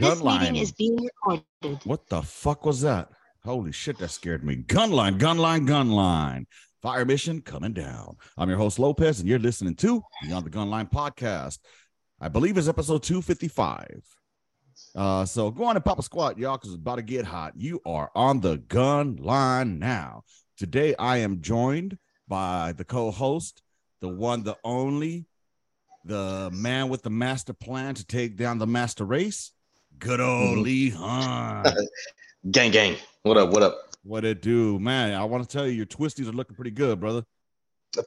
This meeting is being recorded. What the fuck was that? Holy shit, that scared me. Gunline, gunline, gunline. Fire mission coming down. I'm your host Lopez, and you're listening to Beyond the Gunline podcast. I believe it's episode 255. Uh, so go on and pop a squat, y'all, because it's about to get hot. You are on the gun line now. Today I am joined by the co-host, the one, the only, the man with the master plan to take down the master race. Good old Mhm. Lee Hunt. Gang, gang. What up? What up? What it do, man? I want to tell you, your twisties are looking pretty good, brother.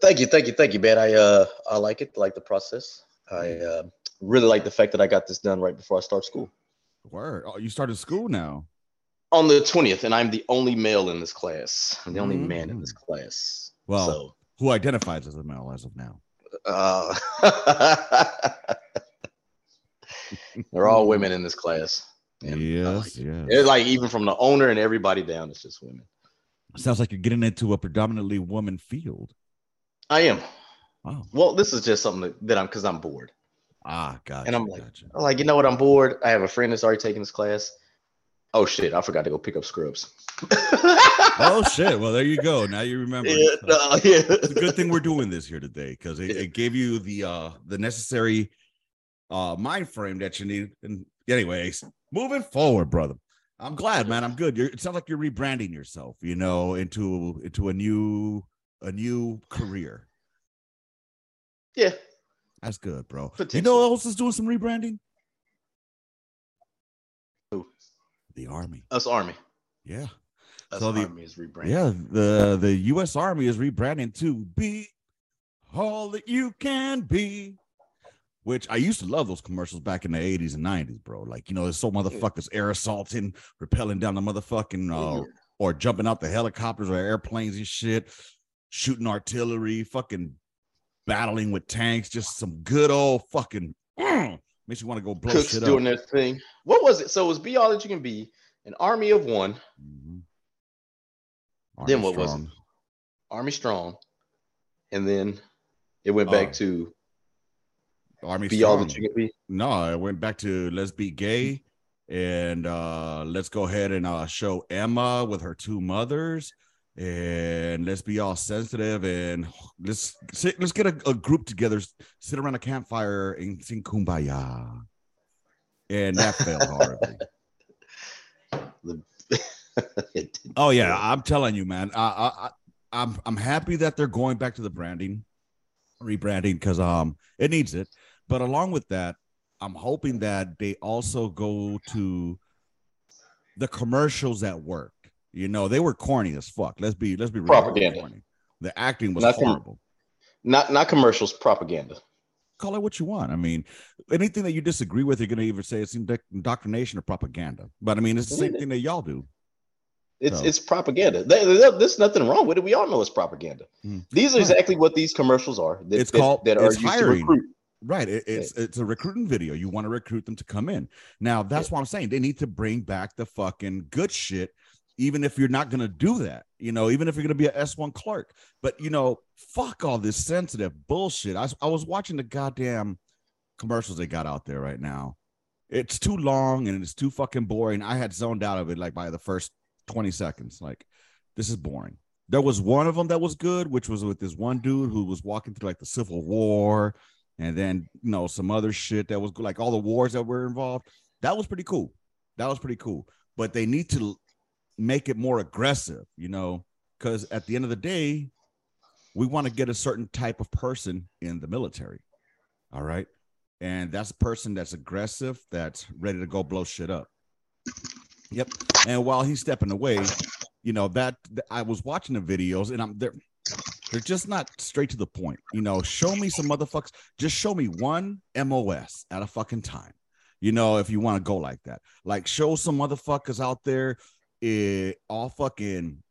Thank you, thank you, thank you, man. I uh I like it, like the process. I uh, really like the fact that I got this done right before I start school Word. Oh, you started school now. on the twentieth, and I'm the only male in this class. I'm the only man in this class. Well, so who identifies as a male as of now? uh, they're all women in this class. and yes, like yes. It's like even from the owner and everybody down, it's just women. Sounds like you're getting into a predominantly woman field. I am. Wow. Well, this is just something that, that I'm because I'm bored. Ah, gotcha. And I'm like- gotcha. I'm like, you know what? I'm bored. I have a friend that's already taking this class. Oh shit! I forgot to go pick up scrubs. oh shit. Well, there you go. Now you remember. Yeah, no, yeah. it's a good thing we're doing this here today because it, it gave you the uh the necessary uh mind frame that you need. And anyways, moving forward, brother. I'm glad, man. I'm good. You're, it sounds like you're rebranding yourself, you know, into into a new a new career. Yeah. That's good, bro. You know who else is doing some rebranding? Who? The army. Us Army. Yeah. Us So the- Army is rebranding. Yeah, the the U.S. Army is rebranding to be all that you can be. Which I used to love those commercials back in the 80s and 90s, bro. Like, you know, there's so motherfuckers air assaulting, rappelling down the motherfucking uh, or jumping out the helicopters or airplanes and shit, shooting artillery, fucking battling with tanks, just some good old fucking mm, makes you want to go blow Cooks shit doing up. their thing. What was it? So it was be all that you can be, an army of one, Mhm. Then what was it? Army strong, and then it went back Uh, to Army be all that you can be. No, I went back to let's be gay and uh let's go ahead and uh show Emma with her two mothers and let's be all sensitive and let's sit, let's get a, a group together, sit around a campfire and sing kumbaya. And that failed horribly. Oh yeah. I'm telling you, man. I, I, I I'm I'm happy that they're going back to the branding, rebranding because um it needs it. But along with that, I'm hoping that they also go to the commercials at work. You know, they were corny as fuck. Let's be let's be real. Propaganda. The acting was Not com- horrible. not not commercials, propaganda. Call it what you want. I mean, anything that you disagree with, you're gonna either say it's indoctrination or propaganda. But I mean, it's the same thing that y'all do. It's So- it's propaganda. There- there- there's nothing wrong with it. We all know it's propaganda. Hmm. These are exactly what these commercials are. That, It's that- called- that are it's hiring. Right. It, it's it's a recruiting video. You want to recruit them to come in. Now that's what I'm saying. They need to bring back the fucking good shit, even if you're not gonna do that. You know, even if you're gonna be a S1 clerk. But you know, fuck all this sensitive bullshit. I, I was watching the goddamn commercials they got out there right now. It's too long and it's too fucking boring. I had zoned out of it like by the first 20 seconds. Like, this is boring. There was one of them that was good, which was with this one dude who was walking through like the Civil War and then you know some other shit that was like all the wars that were involved. That was pretty cool. That was pretty cool. But they need to make it more aggressive, you know, because at the end of the day, we want to get a certain type of person in the military. All right. And that's a person that's aggressive, that's ready to go blow shit up. Yep. And while he's stepping away, you know, that th- I was watching the videos and I'm there. They're just not straight to the point. You know, show me some motherfuckers. Just show me one MOS at a fucking time. You know, if you want to go like that, like show some motherfuckers out there, eh, all fucking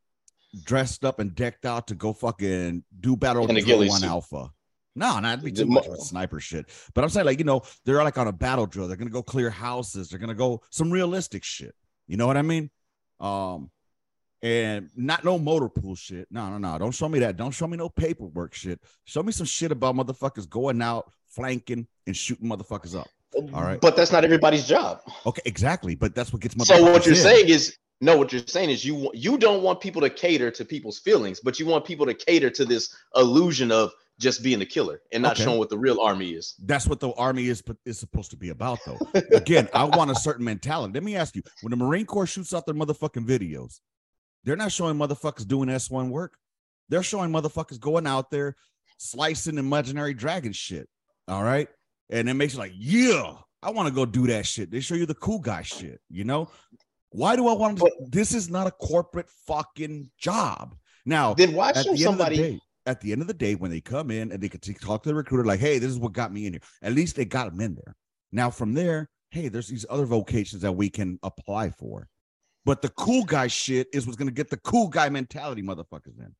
dressed up and decked out to go fucking do battle In a drill ghillie one suit. alpha. No, not be too much with sniper shit. But I'm saying, like, you know, they're like on a battle drill. They're gonna go clear houses. They're gonna go some realistic shit. You know what I mean? Um, and not no motor pool shit. No, no, no. Don't show me that. Don't show me no paperwork shit. Show me some shit about motherfuckers going out, flanking, and shooting motherfuckers up. All right. But that's not everybody's job. Okay, exactly. But that's what gets mother So what you're in. saying is no. What you're saying is you you don't want people to cater to people's feelings, but you want people to cater to this illusion of just being a killer and not Okay. showing what the real army is. That's what the army is is supposed to be about, though. Again, I want a certain mentality. Let me ask you: when the Marine Corps shoots out their motherfucking videos, they're not showing motherfuckers doing S one work. They're showing motherfuckers going out there slicing imaginary dragon shit. All right, and it makes you like, yeah, I want to go do that shit. They show you the cool guy shit. You know, why do I want to? This is not a corporate fucking job. Now, Then why at show the end the somebody? day, at the end of the day, when they come in and they can t- talk to the recruiter, like, hey, this is what got me in here. At least they got them in there. Now, from there, hey, there's these other vocations that we can apply for. But the cool guy shit is what's gonna get the cool guy mentality motherfuckers in.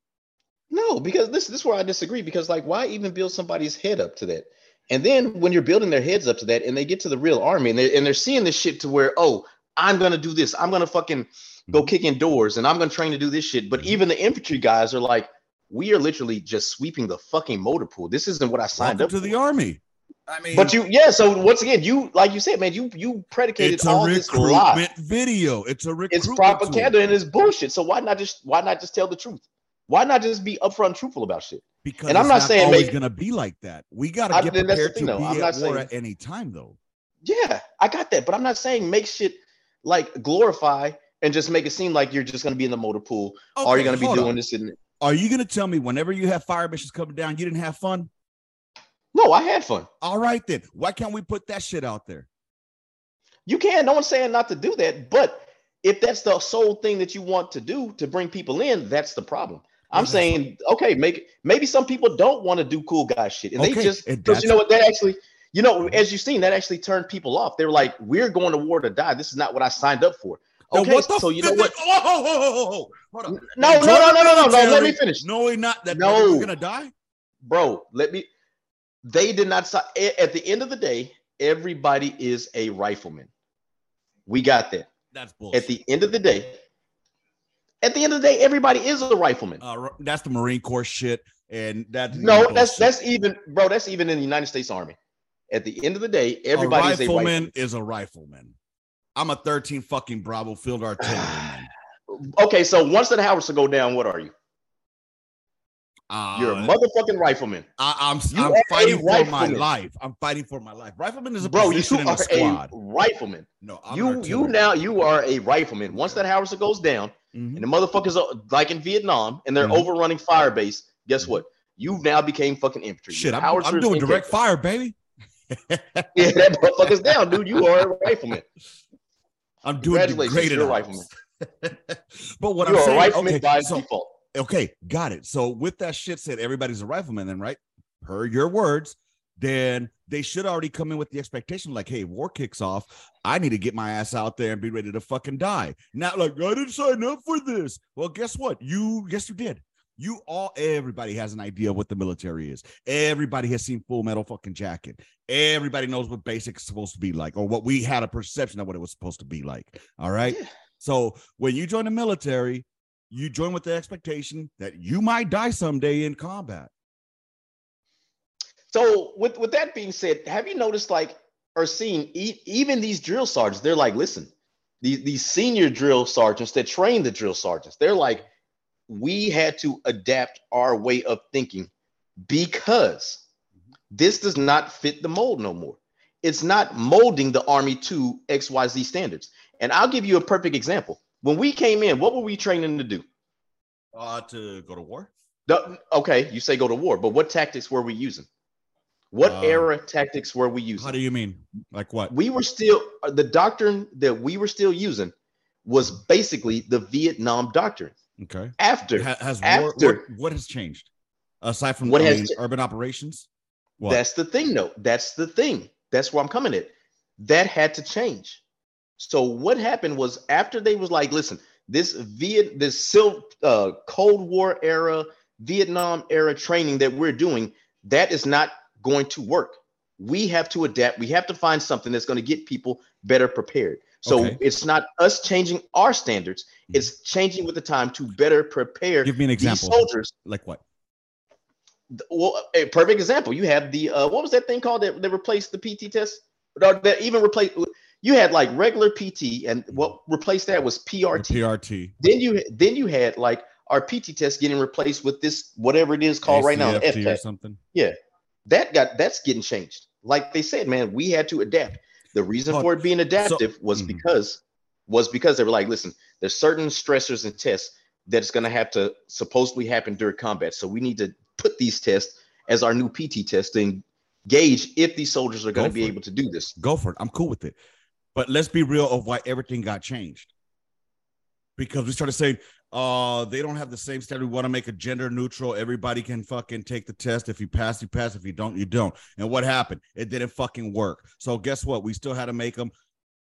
No, because this this is where I disagree. Because like, why even build somebody's head up to that? And then when you're building their heads up to that, and they get to the real army, and they and they're seeing this shit to where, oh, I'm gonna do this. I'm gonna fucking go Mhm. kick in doors, and I'm gonna train to do this shit. But Mhm. even the infantry guys are like, we are literally just sweeping the fucking motor pool. This isn't what I signed Welcome up to for. the army. I mean, But you, yeah. So once again, you like you said, man, you you predicated it's a all this lie. recruitment video. It's a recruitment. It's propaganda tool. and it's bullshit. So why not just why not just tell the truth? Why not just be upfront and truthful about shit? because and I'm it's not saying always gonna be like that. We gotta get then that's prepared thing, to though. be I'm at not war saying- at any time, though. Yeah, I got that, but I'm not saying make shit like glorify and just make it seem like you're just gonna be in the motor pool or you're gonna be doing on. this and Are you gonna tell me whenever you have fire missions coming down, you didn't have fun? No, I had fun. All right, then. Why can't we put that shit out there? You can. No one's saying not to do that, but if that's the sole thing that you want to do to bring people in, that's the problem. I'm saying, okay, make maybe some people don't want to do cool guy shit, and Okay, they just because you know what that actually, you know, mm-hmm. as you've seen, that actually turned people off. They were like, "We're going to war to die. This is not what I signed up for." Okay, so you know what? Oh, Hold on. No, no, no, no, no, no, no. Let me finish. Knowing not that No. we're gonna die. bro let me they did not at the end of the day everybody is a rifleman. We got that. That's bullshit. at the end of the day at the end of the day everybody is a rifleman. Uh, that's the Marine Corps shit, and that no that's that's even bro that's even in the united states army. At the end of the day everybody a is a rifleman is a rifleman. I'm a 13 fucking Bravo field artilleryman. okay so once that howitzer go down what are you Uh, you're a motherfucking rifleman I, I'm You I'm fighting for my life. I'm fighting for my life. Rifleman is a bro you are the squad. a rifleman no, I'm you you now you are a rifleman once that howitzer goes down Mhm. and the motherfuckers are like in Vietnam and they're Mhm. overrunning fire base, guess Mhm. what? You now became fucking infantry. Shit, I'm, I'm doing direct fire, baby. Yeah, that motherfucker's down, dude. You are a rifleman. I'm doing degraded you're a rifleman. but what you I'm a saying, rifleman okay, by so default. Okay, got it. So with that shit said, everybody's a rifleman, then right? Per your words, then they should already come in with the expectation, like, hey, war kicks off. I need to get my ass out there and be ready to fucking die. Not like I didn't sign up for this. Well, guess what? You yes, you did. You all everybody has an idea of what the military is. Everybody has seen Full Metal fucking Jacket. Everybody knows what basic is supposed to be like, or what we had a perception of what it was supposed to be like. All right. Yeah. So when you join the military, you join with the expectation that you might die someday in combat. So with with that being said, have you noticed like or seen e- even these drill sergeants? They're like, listen, these these senior drill sergeants that train the drill sergeants, they're like, we had to adapt our way of thinking because this does not fit the mold no more. It's not molding the army to XYZ standards. And I'll give you a perfect example. When we came in, what were we training to do? Uh, to go to war. The- okay, you say go to war, but what tactics were we using? What Uh, era tactics were we using? How do you mean? Like what? we were still the doctrine that we were still using was basically the Vietnam doctrine. Okay. After Ha- has war, after- what, what has changed aside from What I has mean, urban operations? What? that's the thing, though. That's the thing. That's where I'm coming at. That had to change. So what happened was after they was like, listen, this Viet, this Sil- uh, Cold War era, Vietnam era training that we're doing, that is not going to work. We have to adapt. We have to find something that's going to get people better prepared. So Okay. it's not us changing our standards; Mhm. it's changing with the time to better prepare Give me an example. soldiers. Like what? Well, a perfect example. You have the uh, what was that thing called that, that replaced the PT test? that even replaced. You had like regular PT, and what replaced that was PRT. PRT. Then you then you had like our PT test getting replaced with this whatever it is called right now, ACFT or something. That got that's getting changed. Like they said, man, we had to adapt. The reason for it being adaptive was Mhm. because was because they were like, listen, there's certain stressors and tests that's going to have to supposedly happen during combat. So we need to put these tests as our new PT test to gauge if these soldiers are going to be it. able to do this. Go for it. I'm cool with it. But let's be real of why everything got changed. Because we started saying, uh, they don't have the same standard. We want to make it gender neutral. Everybody can fucking take the test. If you pass, you pass. If you don't, you don't. And what happened? It didn't fucking work. So guess what? We still had to make them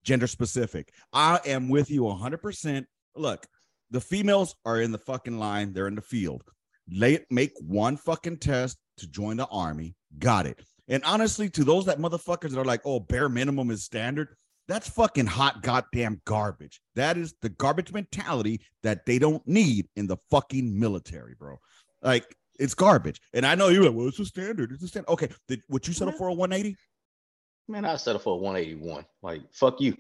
gender specific. I am with you 100%. Look, the females are in the fucking line. They're in the field. Lay, make one fucking test to join the army. Got it. And honestly, to those that motherfuckers that are like, oh, bare minimum is standard, that's fucking hot goddamn garbage. That is the garbage mentality that they don't need in the fucking military, bro. Like it's garbage. And I know you're like, well, it's a standard. It's a standard. Okay, did would you settle for a 180? Man, I settle for a 181. Like, fuck you.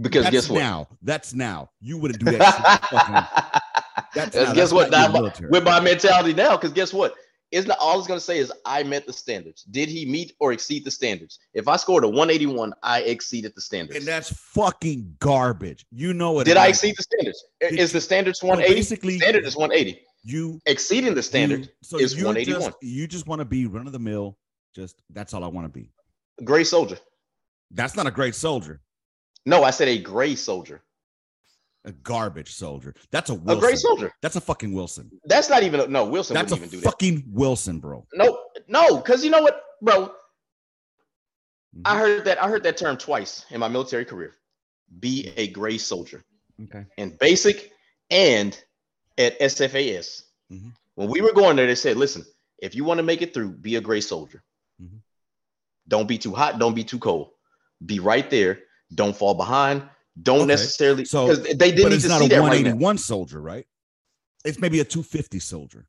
Because That's guess what? now. That's now. You wouldn't do that. fucking- That's now. guess That's what? not your Now, military. with my mentality now, because guess what? It's not all it's gonna say is I met the standards. Did he meet or exceed the standards? If I scored a 181, I exceeded the standards. and that's fucking garbage. You know it. Did I exceed the standards? Did is the standards So 180? basically, Standard is 180. you Exceeding the standard you- so is you 181. Just, you just want to be run of the mill. Just that's all I want to be. Gray soldier. That's not a great soldier. No, I said a gray soldier. A garbage soldier. That's a A Wilson. gray soldier. That's a fucking Wilson. That's not even a, no. Wilson That's a wouldn't even do that. fucking Wilson, bro. No, no, because you know what, bro? I Mhm. heard that. I heard that term twice in my military career. Be a gray soldier. Okay. And basic and at SFAS. Mhm. When we were going there, they said, listen, if you want to make it through, be a gray soldier. Mhm. Don't be too hot, don't be too cold. Be right there. Don't fall behind. Don't Okay. necessarily So, because they didn't need to not see a that right now. 181 soldier, right? It's maybe a 250 soldier.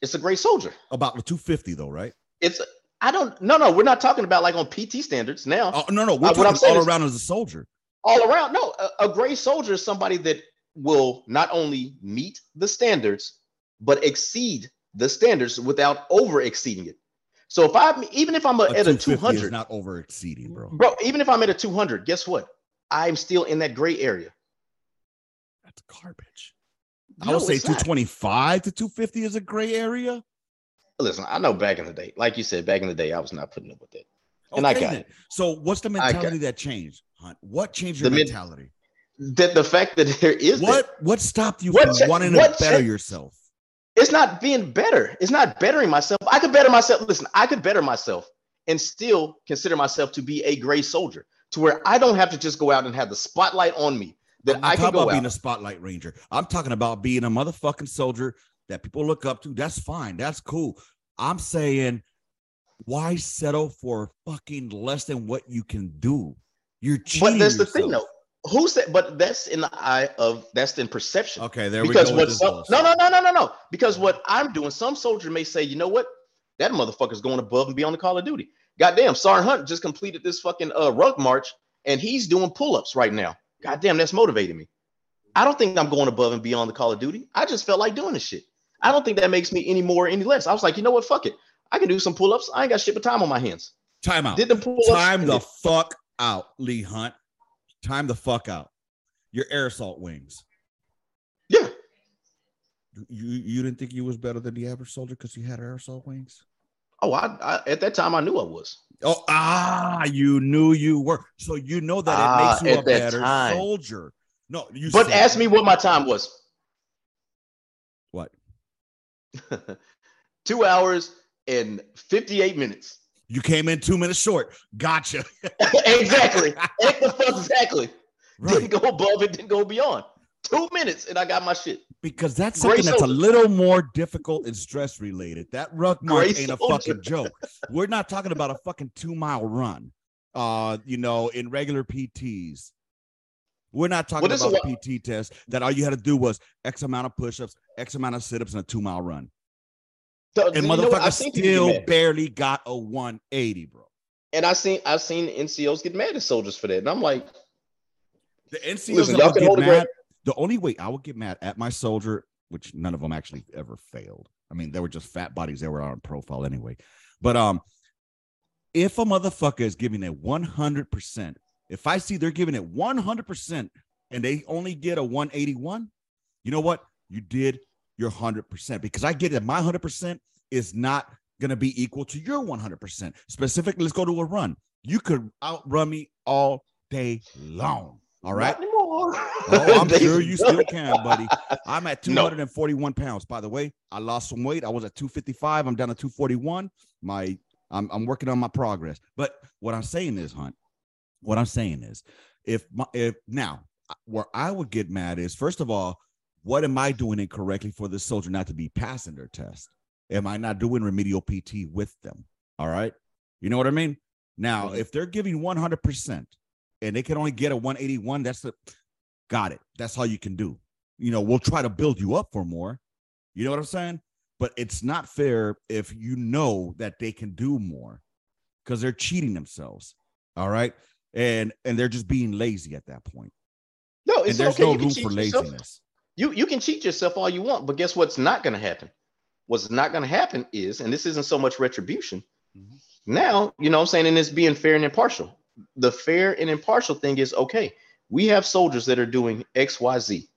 It's a gray soldier. About a 250 though, right? It's I don't no no, we're not talking about like on PT standards now. Oh no, no, we're Uh, what I'm saying all around as a soldier. all around. No, a, a gray soldier is somebody that will not only meet the standards, but exceed the standards without over exceeding it. So if I'm even if I'm a, A at a 250 is 200, not over exceeding, bro. bro, even if I'm at a 200, guess what? I'm still in that gray area. That's garbage. I would say it's not. 225 to 250 is a gray area. Listen, I know back in the day, like you said, back in the day, I was not putting up with it. And I got then. it. So what's the mentality that changed, Hunt? What changed your The men- mentality? That the fact that there is that- What what stopped you What from wanting to better yourself? it's not being better. It's not bettering myself. I could better myself. Listen, I could better myself and still consider myself to be a gray soldier, to where I don't have to just go out and have the spotlight on me. That I'm I can go about out. being a spotlight ranger. I'm talking about being a motherfucking soldier that people look up to. That's fine. That's cool. I'm saying, why settle for fucking less than what you can do? You're cheating. but that's the thing, though. Who said? But that's in the eye of that's in perception. Okay, there because we go. Because what some, no no no no no no because what I'm doing, some soldier may say, you know what, that motherfucker's going above and beyond the Call of Duty. Goddamn, Sergeant Hunt just completed this fucking uh ruck march and he's doing pull-ups right now. Goddamn, that's motivating me. I don't think I'm going above and beyond the Call of Duty. I just felt like doing this shit. I don't think that makes me any more or any less. I was like, you know what, fuck it. I can do some pull-ups. I ain't got shit but time on my hands. Time out. Did the pull-ups. Time the fuck out, Lee Hunt. Time the fuck out. Your air assault wings. yeah. You you didn't think you was better than the average soldier because you had air assault wings? Oh, I, I at that time I knew I was. Oh, ah, you knew you were. So you know that it Ah, makes you a better time. soldier. No, you But said- ask me what my time was. what? Two hours and 58 minutes. You came in two minutes short. Gotcha. exactly. What the fuck exactly? Didn't go above it, didn't go beyond. Two minutes and I got my shit. Because that's something that's a little more difficult and stress related. That ruck march Gray ain't a fucking joke. We're not talking about a fucking two mile run. Uh, you know, in regular PTs. We're not talking Well, about a PT test that all you had to do was X amount of push-ups, X amount of sit-ups, and a two mile run. So, And you know what? motherfucker I've seen people get still barely got a 180, bro. And I seen I've seen NCOs get mad at soldiers for that, and I'm like, The NCOs Listen, y'all can get hold mad. The only way I would get mad at my soldier, which none of them actually ever failed. I mean, they were just fat bodies. They were on profile anyway. But um, if a motherfucker is giving it one hundred percent, if I see they're giving it one hundred percent and they only get a one eighty one, you know what? You did your hundred percent because I get that my hundred percent is not gonna be equal to your one hundred percent. Specifically, let's go to a run. You could outrun me all day long. All right. Anymore. Oh, I'm sure you still can, buddy. I'm at No. 241 pounds. By the way, I lost some weight. I was at 255. I'm down to 241. My I'm, I'm working on my progress. But what I'm saying is, Hunt, what I'm saying is, if my, if now where I would get mad is first of all, what am I doing incorrectly for this soldier not to be passing their test? Am I not doing remedial PT with them? All right. You know what I mean? Now, if they're giving 100% and they can only get a 181, that's the got it. That's all you can do. You know, we'll try to build you up for more. You know what I'm saying? But it's not fair if you know that they can do more because they're cheating themselves. All right. And and they're just being lazy at that point. no, And there's okay. no you room cheat for yourself. laziness. You you can cheat yourself all you want, but guess what's not going to happen? What's not going to happen is, and this isn't so much retribution. Mhm. Now, you know what I'm saying, and it's being fair and impartial. The fair and impartial thing is okay, we have soldiers that are doing XYZ.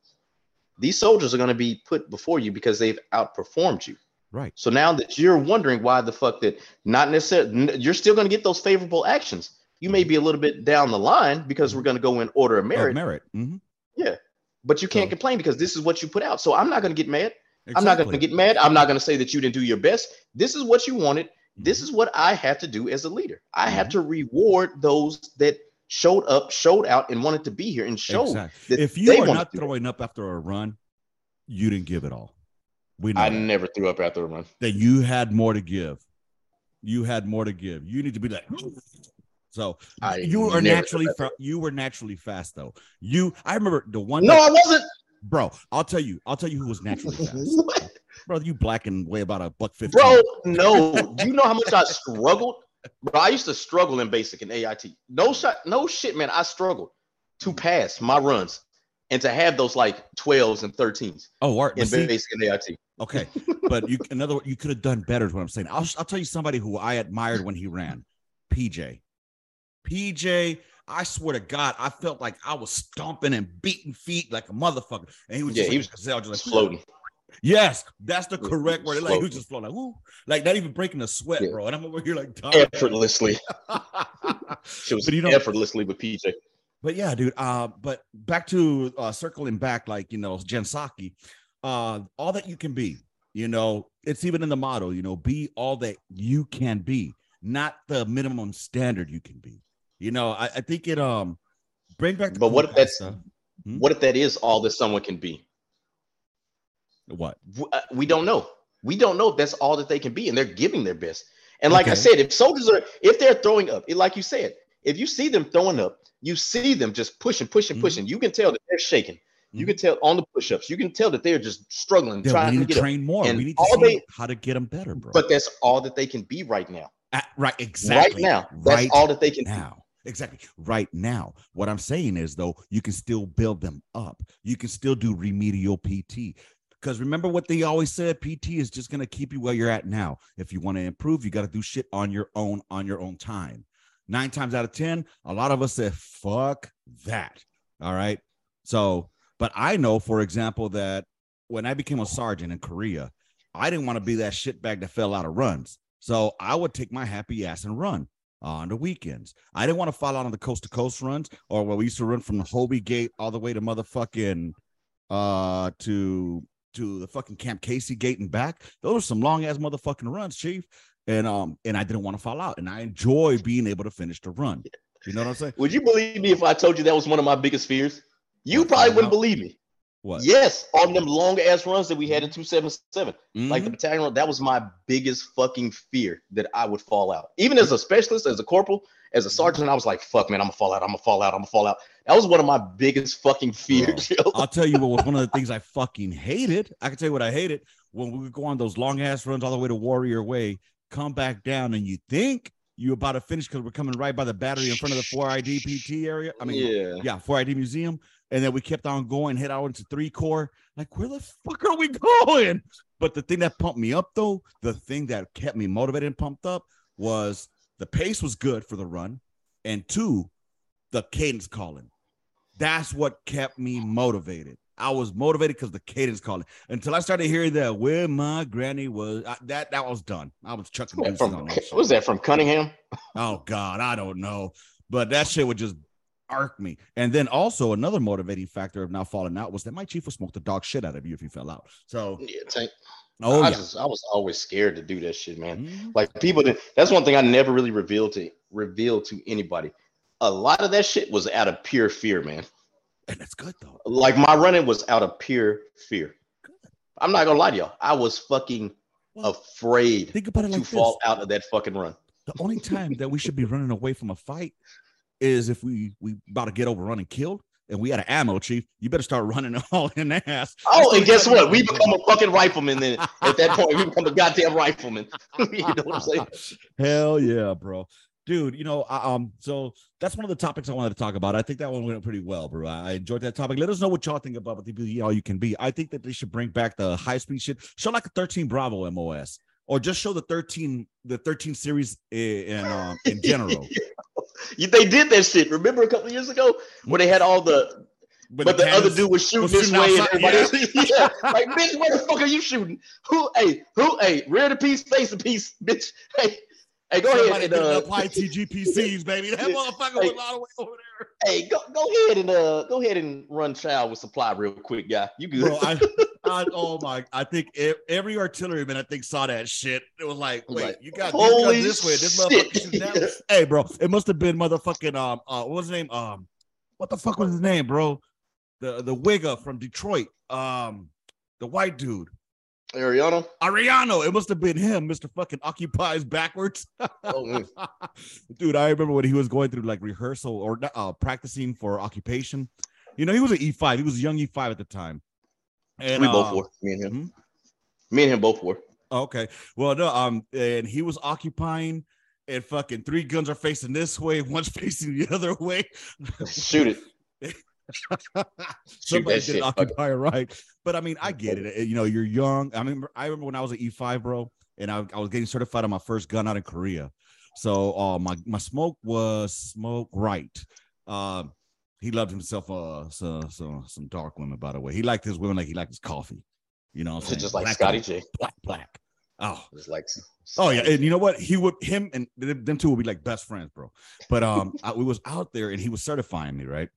These soldiers are going to be put before you because they've outperformed you. Right. So now that you're wondering why the fuck that not necessarily you're still going to get those favorable actions. You may be a little bit down the line because we're going to go in order of Of merit, merit. Mhm. Yeah. But you can't So- complain because this is what you put out. So I'm not going to get mad. Exactly. I'm not going to get mad. I'm not going to say that you didn't do your best. This is what you wanted. This Mhm. is what I have to do as a leader. I have to reward those that showed up, showed out, and wanted to be here and showed. Exactly. that If you they are not to it. throwing up after a run, you didn't give it all. We know I that. never threw up after a run. that you had more to give. You had more to give. You need to be like. So I you are naturally fa- you were naturally fast though. You I remember the one No, that- I wasn't. bro. I'll tell you. I'll tell you who was naturally fast. What? bro, you black and weigh about a buck fifty. Bro, no. Do you know how much I struggled? Bro, I used to struggle in basic and AIT. No mm. shot, no shit, man. I struggled to pass my runs and to have those like 12s and 13s Oh, Art, in see, basic and AIT. okay, but you another you could have done better. Is what I'm saying. I'll I'll tell you somebody who I admired when he ran, PJ. PJ, I swear to God, I felt like I was stomping and beating feet like a motherfucker, and he was Yeah, just he like was just Just like floating. Yes, that's the correct word. Like was just flowing like woo, like not even breaking a sweat, Yeah. bro. And I'm over here like. Effortlessly. She was But you know- effortlessly with PJ. But yeah, dude. Uh, but back to uh circling back, like you know, Jen Psaki, uh, all that you can be, you know, it's even in the motto, you know, be all that you can be, not the minimum standard you can be. You know, I, I think it um bring back But what if that's stuff. Hmm? what if that is all that someone can be? What? Uh, We don't know. We don't know if that's all that they can be, and they're giving their best. And like I said, if soldiers are, if they're throwing up, it- like you said, if you see them throwing up, you see them just pushing, pushing, Mhm. pushing. You can tell that they're shaking. You Mhm. can tell on the push-ups. You can tell that they're just struggling, Yeah, trying we to to up. train more. And We need to they- how to get them better, bro. But that's all that they can be right now. Uh, right, exactly. Right now, that's right all that they can. now. Exactly. Right now. What I'm saying is though, you can still build them up. You can still do remedial PT. Because remember what they always said, PT is just gonna keep you where you're at now. If you want to improve, you got to do shit on your own, on your own time. Nine times out of ten, a lot of us say, fuck that. All right. So, but I know, for example, that when I became a sergeant in Korea, I didn't want to be that shitbag that fell out of runs. So I would take my happy ass and run on the weekends. I didn't want to fall out on the coast to coast runs or where we used to run from the Hovey Gate all the way to motherfucking uh to to the fucking Camp Casey gate and back. Those are some long ass motherfucking runs, chief. And um and I didn't want to fall out. And I enjoy being able to finish the run. You know what I'm saying? Would you believe me if I told you that was one of my biggest fears? You probably wouldn't believe me. What? Yes, on them long ass runs that we had in 277. Like the Mhm. battalion run, that was my biggest fucking fear that I would fall out. Even as a specialist, as a corporal, as a sergeant, I was like, fuck, man, I'm gonna fall out, I'm gonna fall out, I'm gonna fall out. That was one of my biggest fucking fears. yo. I'll tell you what was one of the things I fucking hated. I can tell you what I hated when we would go on those long ass runs all the way to Warrior Way, come back down, and you think you about to finish because we're coming right by the battery in front of the 4ID PT area. I mean, yeah. yeah, 4ID museum. And then we kept on going, head out into III Corps. Like, where the fuck are we going? But the thing that pumped me up, though, the thing that kept me motivated and pumped up was the pace was good for the run. And two, the cadence calling. That's what kept me motivated. I was motivated because the cadence calling until I started hearing that where my granny was. I, that that was done. I was chucking from, was that from Cunningham? Oh God, I don't know, but that shit would just arc me. And then also another motivating factor of not falling out was that my chief would smoke the dog shit out of you if you fell out. So Yeah, tank. oh I yeah, just I was always scared to do that shit, man. Mhm. Like people. That's one thing I never really revealed to reveal to anybody. A lot of that shit was out of pure fear, man. and that's good though. Like my running was out of pure fear. I'm not gonna lie to y'all. I was fucking Well, afraid Think about it to like this: fall out of that fucking run. the only time that we should be running away from a fight is if we we about to get overrun and killed. And we had an ammo, chief. You better start running all in the ass. Oh, and guess what? We become a fucking rifleman. Then at that point, we become a goddamn rifleman. you know what I'm saying? Hell yeah, bro. Dude, you know, um, so that's one of the topics I wanted to talk about. I think that one went pretty well, bro. I enjoyed that topic. Let us know what y'all think about the Be All You Can Be. I think that they should bring back the high speed shit. Show like a 13 Bravo MOS, or just show the 13 the 13 series in um in general. They did that shit. Remember a couple years ago when they had all the, but, the, other dude was shooting was this shooting way and everybody else. Yeah. like, bitch, where the fuck are you shooting? Who, hey, who, hey, rear the piece, face the piece, bitch. Hey, hey, go somebody ahead and uh, apply TGPCs, baby. That motherfucker Hey. was all the way over there. Hey, go, go ahead and uh, go ahead and run child with supply real quick, guy. You good? Bro, I, I oh my, I think every artilleryman I think saw that shit. It was like, wait, like, you got holy this way, this motherfucker way. Hey, bro, it must have been motherfucking um, uh, what was his name? Um, what the fuck was his name, bro? The the wigger from Detroit, um, the white dude, Ariana. Ariano. It must have been him, Mister Fucking occupies backwards. Oh. Dude, I remember when he was going through like rehearsal or uh, practicing for occupation. You know, he was an E five. He was a young E five at the time. And we uh, both were. Me and him. hmm? Me and him both were. Okay. Well, no, um, and he was occupying, and fucking three guns are facing this way, one's facing the other way. Shoot it. Somebody did occupy right. But I mean, I get it. Uh, You know, you're young. I mean, I remember when I was an E5, bro, and I, I was getting certified on my first gun out in Korea. So uh my my smoke was smoke right. Um he loved himself uh so, so some dark women, by the way. He liked his women like he liked his coffee. You know? Just like Black Scotty J. Black, black. Oh, Just like. Oh yeah, and you know what? He would him and them them two would be like best friends, bro. But um, I, we was out there and he was certifying me, right?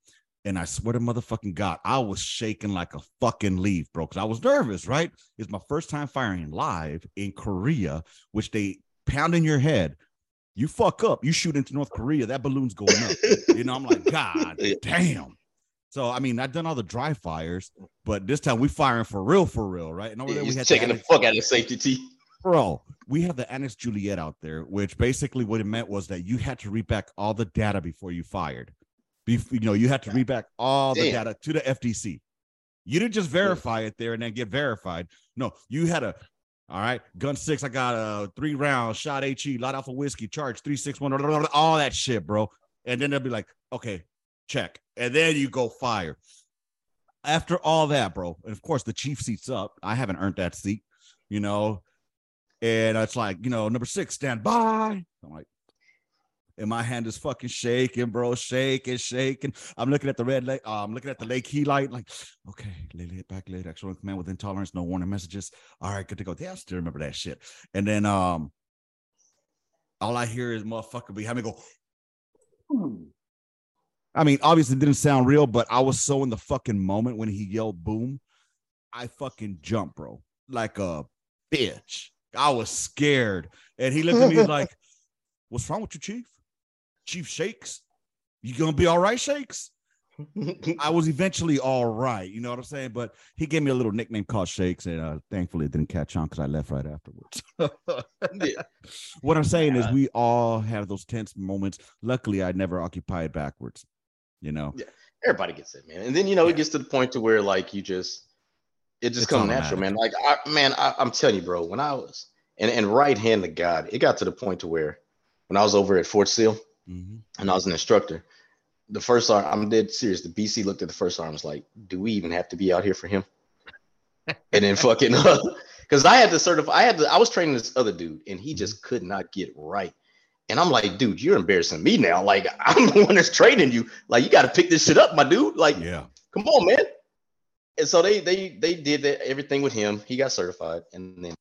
And I swear to motherfucking God, I was shaking like a fucking leaf, bro, because I was nervous, right? It's my first time firing live in Korea, which they pound in your head. You fuck up, you shoot into North Korea, that balloon's going up. you know, I'm like, God damn. So I mean, I've done all the dry fires, but this time we firing for real, for real, right? And over there we had the taking the annex- fuck out of safety T. bro we have the annex juliet out there which basically what it meant was that you had to read back all the data before you fired you know you had to read back all the Damn. data to the fdc you didn't just verify it there and then get verified. No you had a all right gun six i got a three rounds shot he light off a whiskey charge 361 all that shit bro. And then they'll be like okay check. And then you go fire. After all that bro and of course the chief seats up. I haven't earned that seat you know? And it's like, you know, number six, stand by. I'm like, and my hand is fucking shaking, bro, shaking, shaking. I'm looking at the red light. Uh, I'm looking at the lake key light, like, okay, lay it back, lay it excellent command with intolerance, no warning messages. All right, good to go. Yeah, I still remember that shit. And then um, all I hear is motherfucker behind me go. I mean, obviously it didn't sound real, but I was so in the fucking moment when he yelled boom. I fucking jumped, bro, like a bitch. I was scared. And he looked at me like, What's wrong with you, Chief? Chief Shakes? You gonna be all right, Shakes? I was eventually all right, you know what I'm saying? But he gave me a little nickname called Shakes, and uh, thankfully it didn't catch on because I left right afterwards. Yeah. what I'm saying is, we all have those tense moments. Luckily, I never occupied backwards, you know. Yeah, Everybody gets it, man. And then you know Yeah. it gets to the point to where like you just it just It's comes natural, man. Like I man, I, I'm telling you, bro, when I was and and right hand to God, it got to the point to where when I was over at Fort Sill Mhm. and I was an instructor. The first sergeant, I'm dead serious. The BC looked at the first sergeant, was like, "Do we even have to be out here for him?" and then fucking, because I had to certify. I had to. I was training this other dude, and he just could not get right. And I'm like, dude, you're embarrassing me now. Like, I'm the one that's training you. Like, you got to pick this shit up, my dude. Like, Yeah. come on, man. And so they they they did that, everything with him. He got certified, and then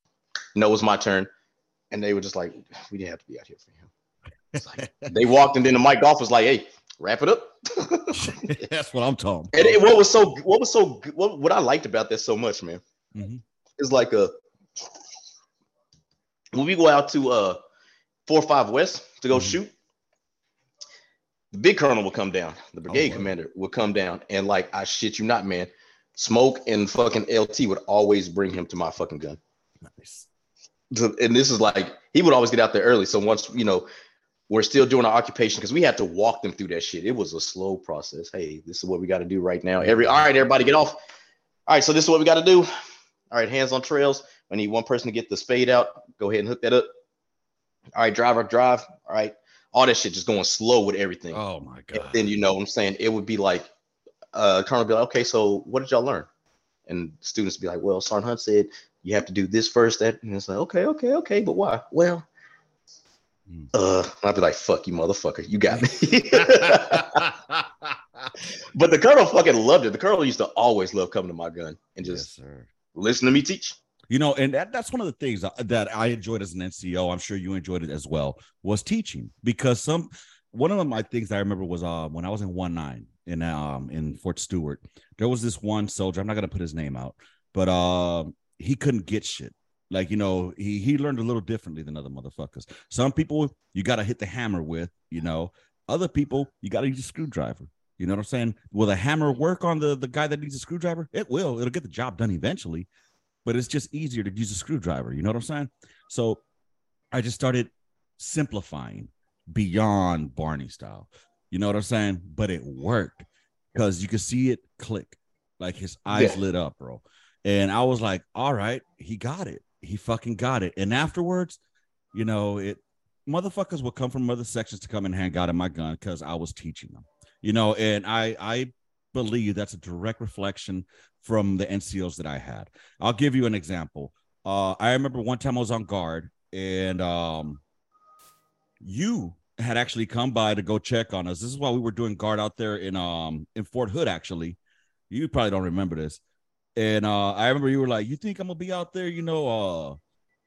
you know it was my turn, and they were just like, we didn't have to be out here for him. It's like, they walked, and then the mic off was like, hey, wrap it up. That's what I'm talking. and it, what was so what was so what what I liked about this so much, man, Mhm. is like a when we go out to uh four or five west to go Mhm. shoot. The big colonel will come down. The brigade wow. commander will come down, and like I shit you not, man. Smoke and fucking LT would always bring him to my fucking gun. Nice. And this is like he would always get out there early. So once you know we're still doing our occupation because we had to walk them through that shit. It was a slow process. Hey, this is what we got to do right now. Every all right, everybody get off. All right, so this is what we got to do. All right, hands on trails. I need one person to get the spade out. Go ahead and hook that up. All right, driver, drive. All right, all that shit just going slow with everything. Oh my And god. then you know what I'm saying it would be like uh Colonel be like, okay, so what did y'all learn? And students would be like, well, Sergeant Hunt said you have to do this first, that, and it's like, okay, okay, okay, but why? Well. Uh, I'd be like, fuck you, motherfucker, you got me. but the colonel fucking loved it. The colonel used to always love coming to my gun and just sir. listen to me teach. You know, and that, that's one of the things that- that I enjoyed as an NCO. I'm sure you enjoyed it as well. Was teaching because some one of my things that I remember was uh when I was in one nine in um in Fort Stewart. There was this one soldier. I'm not gonna put his name out, but um he couldn't get shit. Like you know, he he learned a little differently than other motherfuckers. Some people you got to hit the hammer with. You know, other people you got to use a screwdriver. You know what I'm saying? Will the hammer work on the the guy that needs a screwdriver? It will. It'll get the job done eventually but it's just easier to use a screwdriver. You know what I'm saying? So I just started simplifying beyond Barney style. You know what I'm saying? But it worked because you could see it click, like his eyes Yeah. lit up, bro. And I was like, all right, he got it. He fucking got it. And afterwards, you know, it motherfuckers will come from other sections to come and hang out in my gun because I was teaching them. You know, and I I believe that's a direct reflection from the NCOs that I had. I'll give you an example. Uh, I remember one time I was on guard and um, you had actually come by to go check on us. This is while we were doing guard out there in um in Fort Hood. Actually, you probably don't remember this. And uh, I remember you were like, "You think I'm gonna be out there? You know, uh,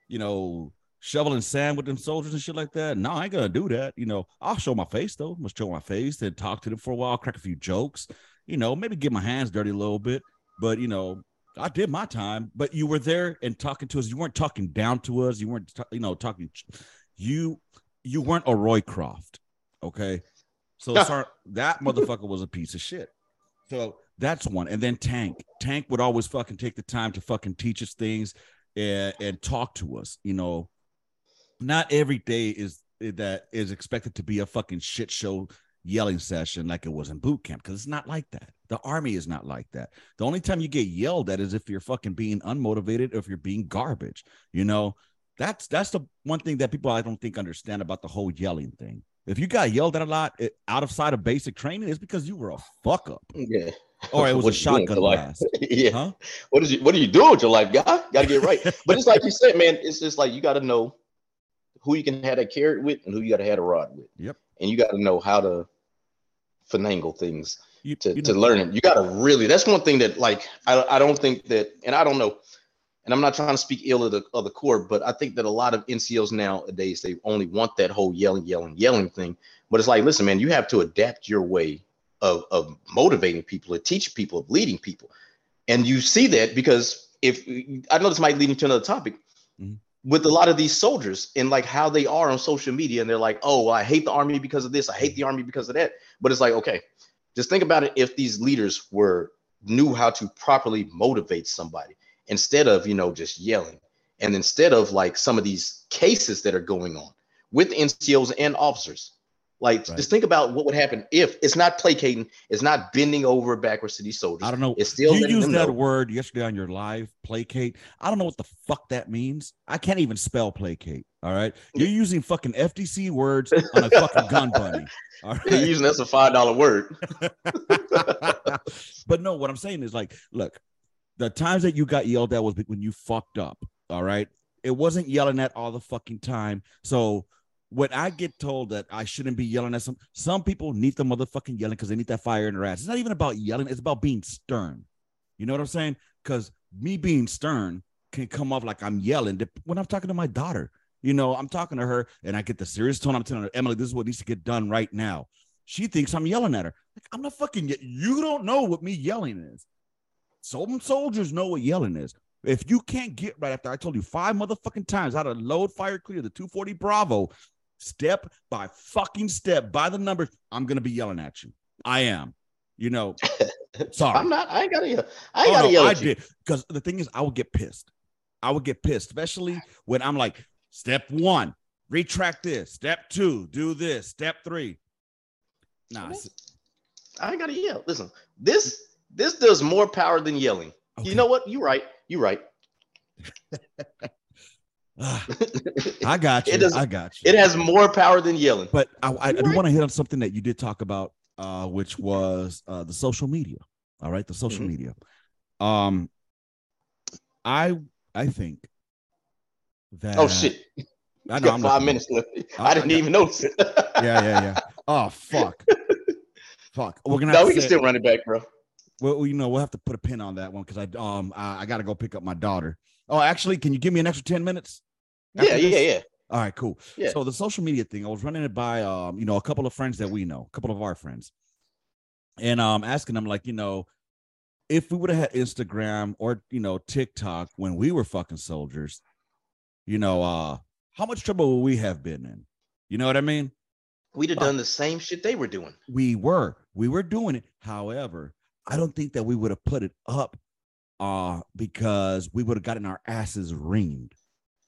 you know, shoveling sand with them soldiers and shit like that? No, I ain't gonna do that. You know, I'll show my face though. I'm gonna show my face and talk to them for a while, crack a few jokes. You know, maybe get my hands dirty a little bit. But you know, I did my time, but you were there and talking to us. You weren't talking down to us. You weren't, you know, talking. You, you weren't a Roy Croft, okay? So sorry, that motherfucker was a piece of shit. So that's one. And then Tank, Tank would always fucking take the time to fucking teach us things and, and talk to us. You know, not every day is that is expected to be a fucking shit show yelling session like it was in boot camp because it's not like that. The army is not like that. The only time you get yelled at is if you're fucking being unmotivated or if you're being garbage. You know, that's that's the one thing that people I don't think understand about the whole yelling thing. If you got yelled at a lot it, out of sight of basic training, it's because you were a fuck up Yeah. or it was a What you doing shotgun blast. yeah. Huh? What is you what are you doing with your life, guy? Gotta get right. but it's like you said, man, it's just like you gotta know who you can have that carrot with and who you gotta have a rod with. Yep. And you gotta know how to finagle things You, to, you to learn it. You gotta really that's one thing that like I, I don't think that and I don't know, and I'm not trying to speak ill of the of the Corps, but I think that a lot of NCOs nowadays they only want that whole yelling, yelling, yelling thing. But it's like, listen, man, you have to adapt your way of, of motivating people, of teaching people, of leading people. And you see that because if I know this might lead into another topic Mhm. with a lot of these soldiers and like how they are on social media, and they're like, oh, I hate the army because of this, I hate the army because of that. But it's like, okay, just think about it if these leaders were knew how to properly motivate somebody instead of you know just yelling and instead of like some of these cases that are going on with NCOs and officers Like, Right. just think about what would happen if it's not placating, it's not bending over backwards to these soldiers. I don't know. It's still you used that know. word yesterday on your live placate. I don't know what the fuck that means. I can't even spell placate. All right. You're using fucking FDC words on a fucking gun bunny. All right, They're using that's a five dollar word. but no, what I'm saying is like, look, the times that you got yelled at was when you fucked up. All right. It wasn't yelling at all the fucking time. So when I get told that I shouldn't be yelling at some, some people need the motherfucking yelling because they need that fire in their ass. It's not even about yelling, it's about being stern. You know what I'm saying? Because me being stern can come off like I'm yelling when I'm talking to my daughter. You know, I'm talking to her and I get the serious tone. I'm telling her, Emily, this is what needs to get done right now. She thinks I'm yelling at her. Like, I'm not fucking. ye- You don't know what me yelling is. Some soldiers know what yelling is. If you can't get right after I told you five motherfucking times how to load, fire, clear the 240 Bravo, step by fucking step by the numbers, I'm gonna be yelling at you. I am. You know, sorry. I'm not. I ain't gotta yell. I oh, ain't Oh, gotta no, yell I did because the thing is, I would get pissed. I would get pissed, especially when I'm like, step one, retract this. Step two, do this. Step three. Nah, Okay. I ain't gotta yell. Listen, this this does more power than yelling. okay. You know what? You're right. You're right. Ah, I got you. It does- I got you. It has more power than yelling. but I, I, I do want to hit on something that you did talk about, uh, which was uh, the social media. All right, the social Mhm. media. Um, I I think that. oh shit! I know got I'm five not- minutes left. I- I didn't I- even notice it. Yeah, yeah, yeah. Oh fuck, fuck. We're gonna. no, we can say- still run it back, bro. Well, you know, we'll have to put a pin on that one because I um I, I got to go pick up my daughter. Oh, actually, can you give me an extra ten minutes? Yeah, after yeah, yeah. All right, cool. Yeah. So the social media thing, I was running it by um, you know, a couple of friends that we know, a couple of our friends, and um, asking them like, you know, if we would have had Instagram or you know TikTok when we were fucking soldiers, you know, uh, how much trouble would we have been in? You know what I mean? We'd have done the same shit they were doing. we were we were doing it however i don't think that we would have put it up uh because we would have gotten our asses reamed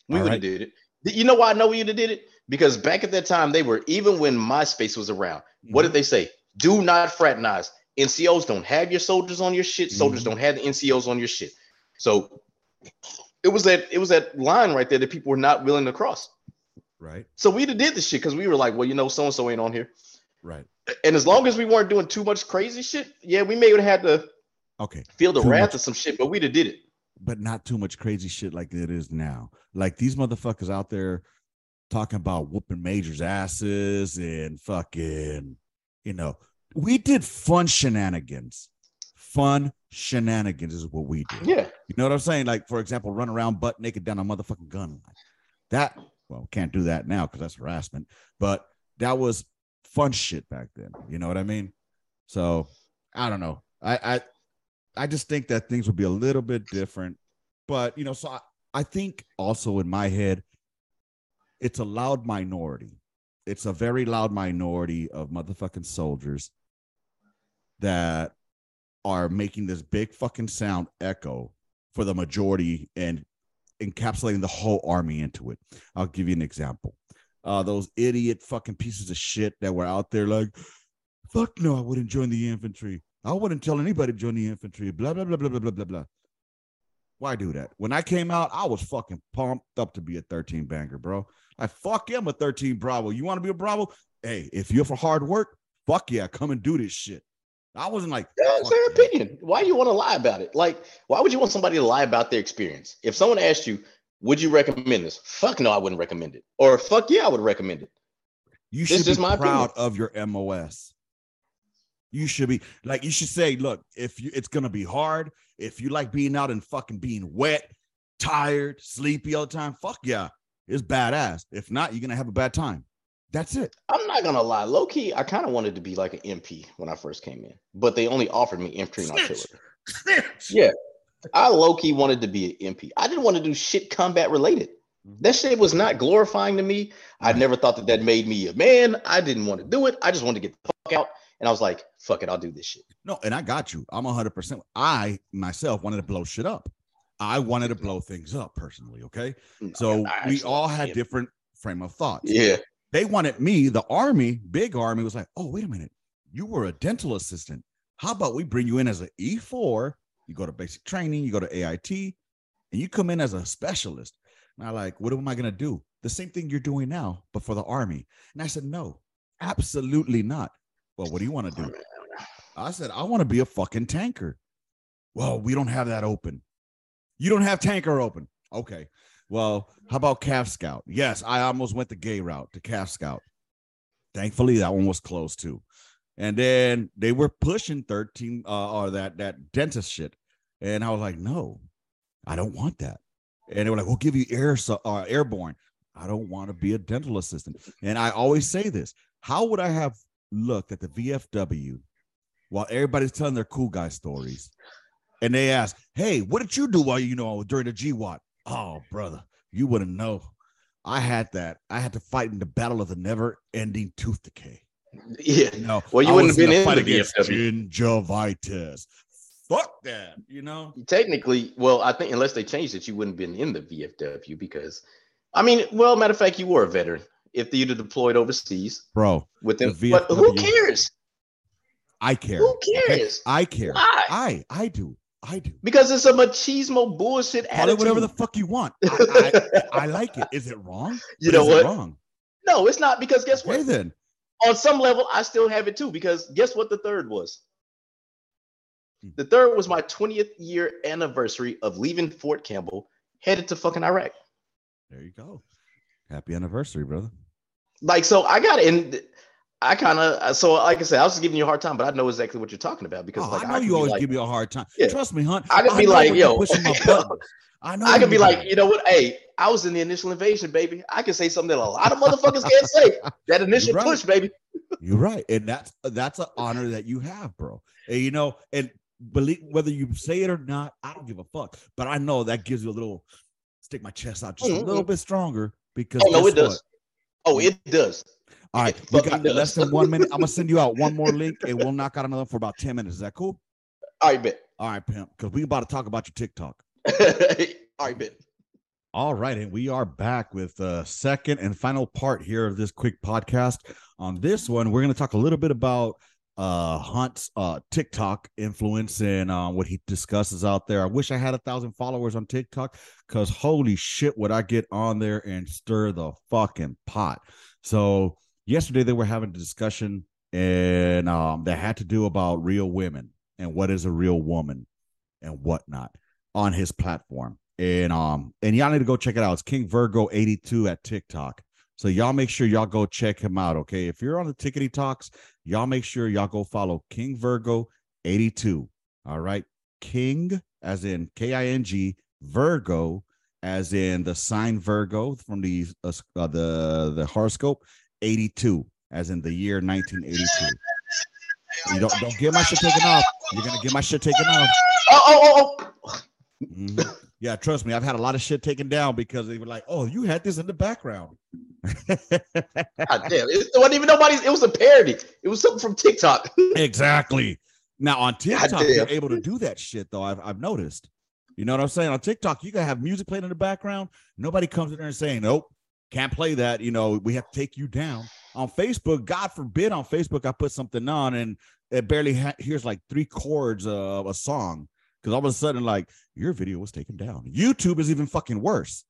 We would right. have did it. You know why I know we would have did it? Because back at that time, they were even when MySpace was around. What did they say? Do not fraternize. NCOs don't have your soldiers on your shit. Soldiers Mhm. don't have the NCOs on your shit. So it was that it was that line right there that people were not willing to cross. right So we did the shit because we were like, well, you know, so and so ain't on here. right And as long as we weren't doing too much crazy shit, yeah, we may have had to okay feel the Too wrath much. of some shit, but we'd have did it. but not too much crazy shit like it is now like these motherfuckers out there talking about whooping majors asses and fucking you know we did fun shenanigans fun shenanigans is what we did Yeah. You know what I'm saying? Like, for example, run around butt naked down a motherfucking gun line. That, well, can't do that now because that's harassment, but that was fun shit back then. You know what I mean? So I don't know. I I, I just think that things would be a little bit different. But you know, so I, I think also in my head, it's a loud minority. It's a very loud minority of motherfucking soldiers that are making this big fucking sound echo for the majority and encapsulating the whole army into it. I'll give you an example. Uh, those idiot fucking pieces of shit that were out there like, fuck no, I wouldn't join the infantry. I wouldn't tell anybody to join the infantry. Blah blah blah blah blah blah blah blah. Why do that? When I came out, I was fucking pumped up to be a 13 banger, bro. I fuck yeah, I'm a 13 Bravo. You want to be a Bravo? Hey, if you're for hard work, fuck yeah, come and do this shit. I wasn't like, That's fuck their yeah. opinion. Why you want to lie about it? Like, why would you want somebody to lie about their experience? If someone asked you, would you recommend this? Fuck no, I wouldn't recommend it. Or fuck yeah, I would recommend it. You This should be my proud opinion. of your MOS. You should be like you should say, look, if you it's gonna be hard, if you like being out and fucking being wet, tired, sleepy all the time, fuck yeah, it's badass. If not, you're gonna have a bad time. That's it. I'm not gonna lie, low key, I kind of wanted to be like an MP when I first came in, but they only offered me infantry and artillery. Yeah, I low key wanted to be an MP. I didn't want to do shit combat related. That shit was not glorifying to me. I never thought that that made me a man. I didn't want to do it. I just wanted to get the fuck out. And I was like, fuck it, I'll do this shit. No, and I got you. I'm hundred percent. I myself wanted to blow shit up. I wanted to blow things up personally. Okay. So I we all had different frame of thoughts. Yeah. They wanted me, the army, big army, was like, oh, wait a minute. You were a dental assistant. How about we bring you in as an E4? You go to basic training, you go to AIT, and you come in as a specialist. And I like, what am I gonna do? The same thing you're doing now, but for the army. And I said, no, absolutely not. Well, what do you want to do? I said, I want to be a fucking tanker. Well, we don't have that open. You don't have tanker open. Okay. Well, how about Cav Scout? Yes, I almost went the gay route to Cav Scout. Thankfully, that one was closed too. And then they were pushing 13 uh, or that that dentist shit. And I was like, no, I don't want that. And they were like, we'll give you air uh, airborne. I don't want to be a dental assistant. And I always say this: How would I have looked at the VFW while everybody's telling their cool guy stories, and they ask, "Hey, what did you do while you know during the GWOT?" Oh, brother, you wouldn't know. I had that. I had to fight in the battle of the never-ending tooth decay. Yeah. You know, well, you I wouldn't have been in, in the VFW. Gingivitis. Fuck that. You know. Technically, well, I think unless they changed it, you wouldn't have been in the VFW because, I mean, well, matter of fact, you were a veteran if you'd have deployed overseas, bro. With them, but who cares? I care. Who cares? I care. Why? I I do. I do. Because it's a machismo bullshit Call attitude. it whatever the fuck you want. I, I, I like it. Is it wrong? You but know what? wrong? No, it's not because guess what? Okay, then. On some level, I still have it too because guess what the third was? Hmm. The third was my 20th year anniversary of leaving Fort Campbell, headed to fucking Iraq. There you go. Happy anniversary, brother. Like, so I got in. I kind of so like I said, I was just giving you a hard time, but I know exactly what you're talking about because oh, like I know I you always like, give me a hard time. Yeah. Trust me, Hunt. I could be like, yo. I know. I could be like, you know what? Hey, I was in the initial invasion, baby. I can say something that a lot of motherfuckers can't say. That initial right. push, baby. You're right, and that's that's an honor that you have, bro. And you know, and believe whether you say it or not, I don't give a fuck. But I know that gives you a little stick my chest out just mm-hmm. a little bit stronger because oh no, it does. Oh, it does. All right, we got less than one minute. I'm gonna send you out one more link, and we'll knock out another for about ten minutes. Is that cool? All right, bet. All right, pimp. Because we about to talk about your TikTok. All right, bet. All right, and we are back with the second and final part here of this quick podcast. On this one, we're going to talk a little bit about uh Hunt's uh TikTok influence and uh, what he discusses out there. I wish I had a thousand followers on TikTok because holy shit, would I get on there and stir the fucking pot. So yesterday they were having a discussion and um, that had to do about real women and what is a real woman and whatnot on his platform. And um and y'all need to go check it out. It's King Virgo 82 at TikTok. So y'all make sure y'all go check him out. Okay. If you're on the Tickety Talks, y'all make sure y'all go follow King Virgo 82. All right. King as in K-I-N-G Virgo as in the sign Virgo from the uh, uh the the horoscope 82, as in the year 1982. You don't don't get my shit taken off. You're gonna get my shit taken off. Oh oh oh. oh. Mm-hmm. Yeah, trust me, I've had a lot of shit taken down because they were like, "Oh, you had this in the background." God damn, it wasn't even nobody's. It was a parody. It was something from TikTok. exactly. Now on TikTok, you're able to do that shit though. I've I've noticed. You know what I'm saying? On TikTok, you can have music playing in the background. Nobody comes in there and saying, "Nope, can't play that. You know, we have to take you down on Facebook. God forbid on Facebook I put something on and it barely ha- hears like three chords of a song because all of a sudden like your video was taken down. YouTube is even fucking worse.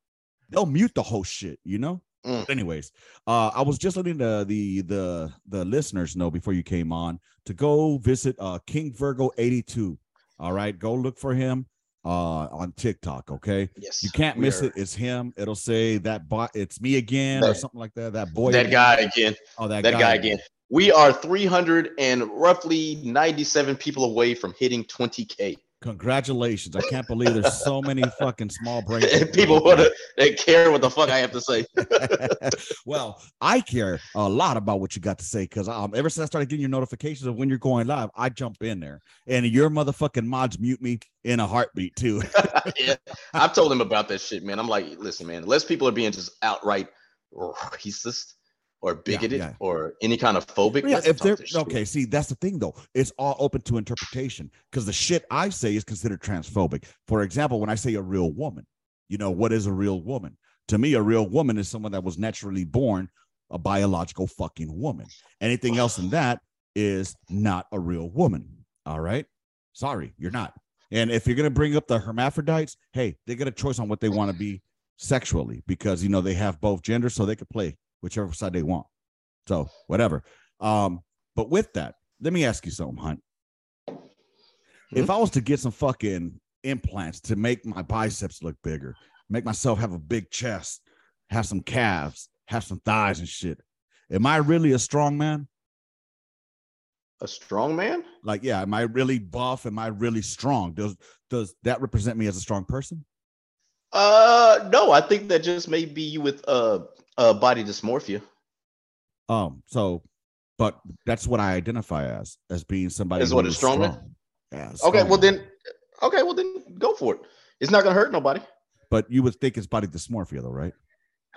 They'll mute the whole shit, you know. Mm. Anyways, uh, I was just letting the the the the listeners know before you came on to go visit uh King Virgo 82. All right, go look for him uh on TikTok. Okay. Yes. You can't miss are. it. It's him. It'll say that bot, it's me again that, or something like that. That boy. That again. guy again. Oh, that, that guy, guy again. We are 300 and roughly 97 people away from hitting 20k. Congratulations. I can't believe there's so many fucking small brain people to they care what the fuck I have to say. well, I care a lot about what you got to say because um ever since I started getting your notifications of when you're going live, I jump in there and your motherfucking mods mute me in a heartbeat too. yeah. I've told him about that shit, man. I'm like, listen, man, unless people are being just outright racist or bigoted yeah, yeah. or any kind of phobic. Yeah, if they're okay, see, that's the thing though. It's all open to interpretation because the shit I say is considered transphobic. For example, when I say a real woman, you know, what is a real woman? To me, a real woman is someone that was naturally born a biological fucking woman. Anything else than that is not a real woman. All right. Sorry, you're not. And if you're gonna bring up the hermaphrodites, hey, they get a choice on what they want to be sexually because you know they have both genders, so they could play whichever side they want. So whatever. Um, but with that, let me ask you something, Hunt. If I was to get some fucking implants to make my biceps look bigger, make myself have a big chest, have some calves, have some thighs and shit, am I really a strong man? A strong man? Like, yeah, am I really buff? Am I really strong? Does does that represent me as a strong person? Uh, no, I think that just may be you with uh, uh body dysmorphia. Um, so, but that's what I identify as as being somebody. As what is strong man? strong. Yeah, Okay, well then, okay, well then, go for it. It's not gonna hurt nobody. But you would think it's body dysmorphia, though, right?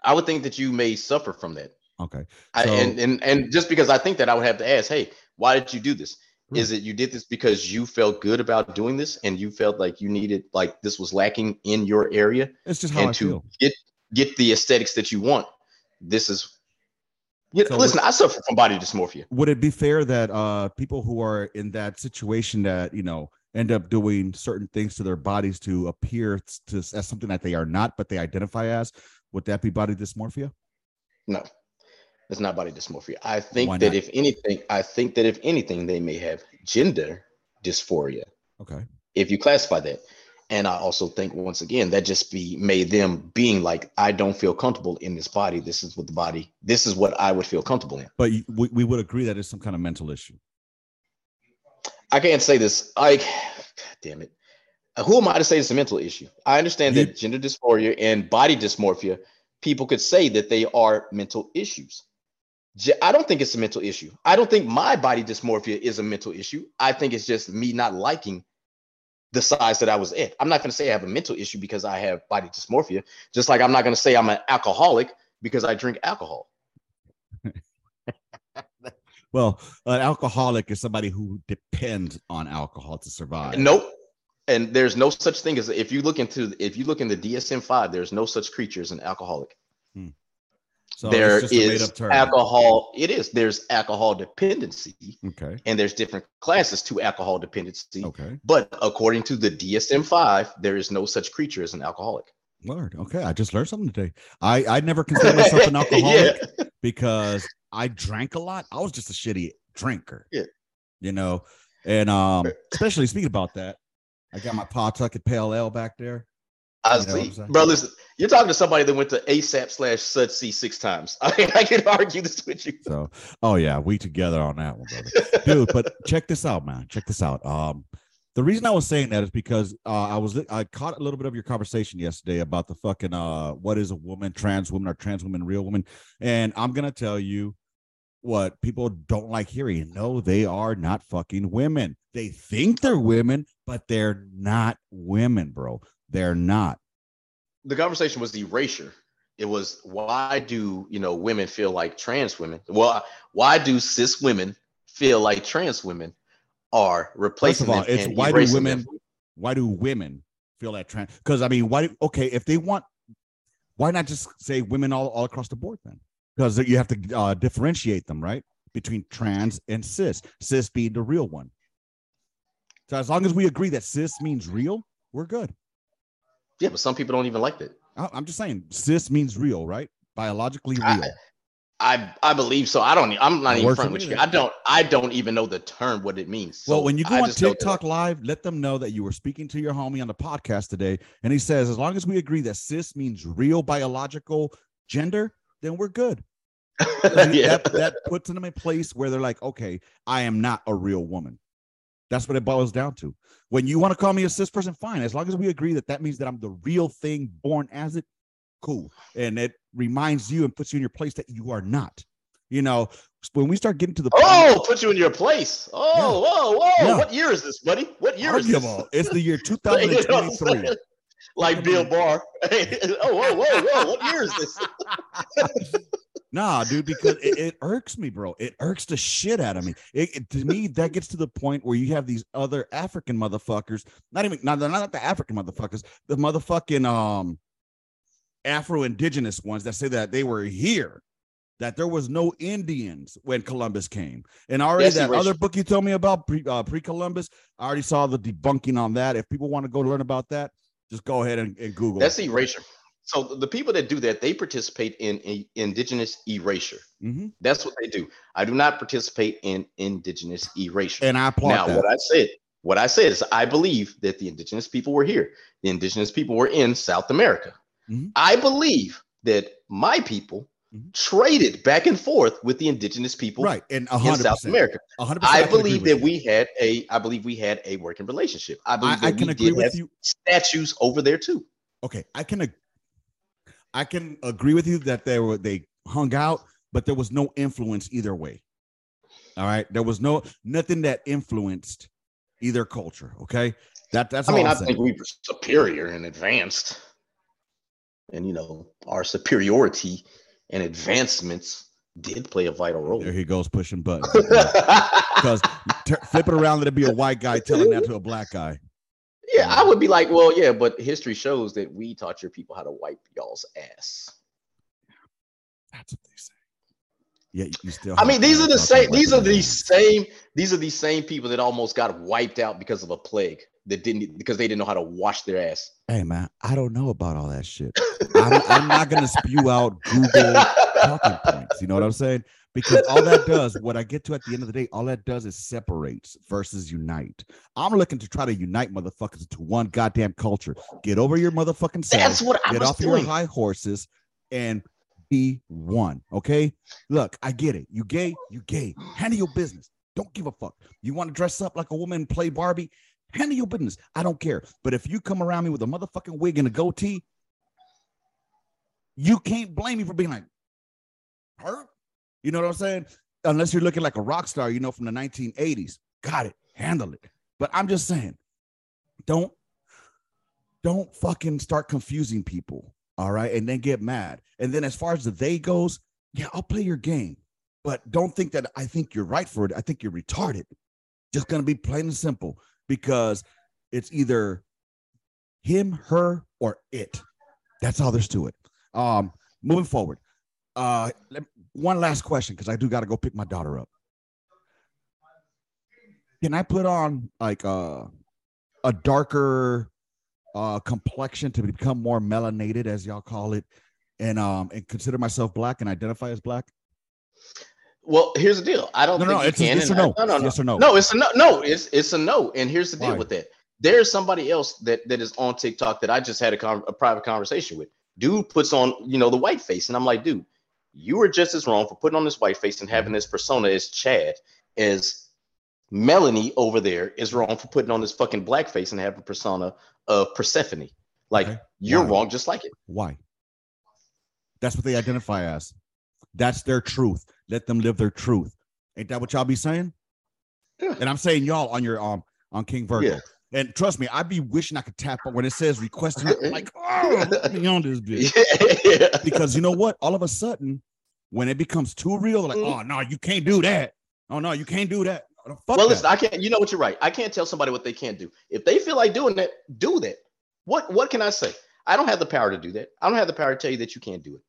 I would think that you may suffer from that. Okay. I, and, and and just because I think that I would have to ask, hey, why did you do this? Is it you did this because you felt good about doing this and you felt like you needed like this was lacking in your area It's just how I to feel. get get the aesthetics that you want? This is yeah, So listen, I suffer from body dysmorphia. Would it be fair that uh people who are in that situation that you know end up doing certain things to their bodies to appear to as something that they are not, but they identify as, would that be body dysmorphia? No, it's not body dysmorphia. I think Why that not? if anything, I think that if anything, they may have gender dysphoria. Okay. if you classify that. And I also think once again that just be made them being like, I don't feel comfortable in this body. This is what the body. This is what I would feel comfortable in. But you- we, we would agree that it's some kind of mental issue. I can't say this. Like, damn it. Who am I to say it's a mental issue? I understand You- that gender dysphoria and body dysmorphia, people could say that they are mental issues. I don't think it's a mental issue. I don't think my body dysmorphia is a mental issue. I think it's just me not liking the size that I was at. I'm not going to say I have a mental issue because I have body dysmorphia, just like I'm not going to say I'm an alcoholic because I drink alcohol. Well, an alcoholic is somebody who depends on alcohol to survive. Nope. And there's no such thing as if you look into if you look in the DSM five, there's no such creature as an alcoholic. So there it's just a made is alcohol. It is. There's alcohol dependency, okay. and there's different classes to alcohol dependency. Okay. But according to the DSM five, there is no such creature as an alcoholic. Lord, Okay. I just learned something today. I I never considered myself an alcoholic Yeah. because I drank a lot. I was just a shitty drinker. Yeah. You know, and um, especially speaking about that, I got my Pawtucket Pale Ale back there. I You know what I'm see, saying? bro. Listen, you're talking to somebody that went to ASAP slash Sud C six times. I mean, I can argue this with you. So, oh yeah, we together on that one, brother. dude but check this out man check this out um the reason i was saying that is because uh i was i caught a little bit of your conversation yesterday about the fucking uh what is a woman trans woman or trans woman real woman and i'm gonna tell you what people don't like hearing no they are not fucking women they think they're women but they're not women bro they're not the conversation was erasure. It was why do you know women feel like trans women? Well, why do cis women feel like trans women are First replacing of all, them it's why do erasing them? women why do women feel that trans because i mean why do, okay if they want why not just say women all, all across the board then because you have to uh, differentiate them right between trans and cis cis being the real one so as long as we agree that cis means real we're good Yeah, but some people don't even like that. I- oh, i'm just saying cis means real right biologically real I- I I believe so. I don't. I'm not even front with you. I don't. I don't even know the term what it means. well when you go I on tiktok live let them know that you were speaking to your homie on the podcast today and he says as long as we agree that cis means real biological gender then we're good yeah. that, that puts them in a place where they're like, okay, I am not a real woman. That's what it boils down to. When you want to call me a cis person, fine. As long as we agree that that means that I'm the real thing born as it, cool. And it reminds you and puts you in your place that you are not. You know, when we start getting to the Oh, put you in your place. Oh, whoa, whoa. Yeah. What year is this, buddy? What year is this? it's the year You know what I'm 2023. like Bill Barr. oh, whoa, whoa, whoa. What year is this? Nah, dude, because it, it irks me, bro. It irks the shit out of me. It, it- to me, that gets to the point where you have these other African motherfuckers, not even not, they're not the African motherfuckers, the motherfucking um Afro indigenous ones that say that they were here that there was no Indians when Columbus came. And already That's that other book you told me about pre uh, Columbus, I already saw the debunking on that. If people want to go learn about that, just go ahead and, and Google. That's the erasure. So the people that do that, they participate in, in indigenous erasure. Mhm. That's what they do. I do not participate in indigenous erasure. and I applaud now, that. what I said, what I said is, I believe that the indigenous people were here. The indigenous people were in South America. Mhm. I believe that my people Mhm. traded back and forth with the indigenous people right, and in South. America. hundred percent I believe with that you. we had a, I believe we had a working relationship. I believe I, that I can we agree did with you. statues over there too. Okay, I can ag- I can agree with you that they were they hung out, but there was no influence either way. All right, there was no nothing that influenced either culture. Okay, that that's I all mean, I saying. think we were superior and advanced. And you know, our superiority and advancements did play a vital role. there he goes pushing buttons because flip it around, let it be a white guy telling that to a black guy. Yeah, I would be like, well, yeah, but history shows that we taught your people how to wipe y'all's ass. That's what they say. Yeah, you- you still. I mean, these are the guys out there same. These are wiping the same. These are the same people that almost got wiped out because of a plague that didn't because they didn't know how to wash their ass. Hey man, I don't know about all that shit. I'm, I'm not gonna spew out Google talking points. You know what I'm saying? Because all that does, what I get to at the end of the day, all that does is separates versus unite. I'm looking to try to unite motherfuckers into one goddamn culture. Get over your motherfucking self. That's what I Get off doing. your high horses and be one. Okay. Look, I get it. You gay, you gay. Handle your business. Don't give a fuck. You want to dress up like a woman and play Barbie? Handle your business. I don't care. But if you come around me with a motherfucking wig and a goatee, you can't blame me for being like, hurt. You know what I'm saying? Unless you're looking like a rock star, you know, from the 1980s. Got it. Handle it. But I'm just saying, don't don't fucking start confusing people. All right. And then get mad. And then as far as the they goes, yeah, I'll play your game. But don't think that I think you're right for it. I think you're retarded. Just gonna be plain and simple because it's either him, her, or it. That's all there's to it. Um, moving forward. Uh one last question because I do gotta go pick my daughter up. Can I put on like uh, a darker uh complexion to become more melanated, as y'all call it, and um and consider myself black and identify as black? Well, here's the deal. I don't No, think no, you it's a can. yes or and I- no. no, no, no. Yes or no? No, it's a no. No, it's it's a no. And here's the deal Why? with that. There's somebody else that that is on TikTok that I just had a, con- a private conversation with. Dude puts on, you know, the white face, and I'm like, dude, you were just as wrong for putting on this white face and Mm-hmm. having this persona as Chad as Melanie over there is wrong for putting on this fucking black face and having a persona of Persephone. Like Okay. you're Why? wrong, just like it. Why? That's what they identify as. That's their truth. Let them live their truth. Ain't that what y'all be saying? Yeah. And I'm saying y'all on your um on King Virgo. Yeah. And trust me, I'd be wishing I could tap on when it says requesting. I'm like, oh, let me on this bitch. yeah. Because you know what? All of a sudden, when it becomes too real, like, Mhm. oh no, you can't do that. Oh no, you can't do that. Oh, Fuck well, that. listen, I can't. You know what? You're right. I can't tell somebody what they can't do. If they feel like doing that, do that. What What can I say? I don't have the power to do that. I don't have the power to tell you that you can't do it.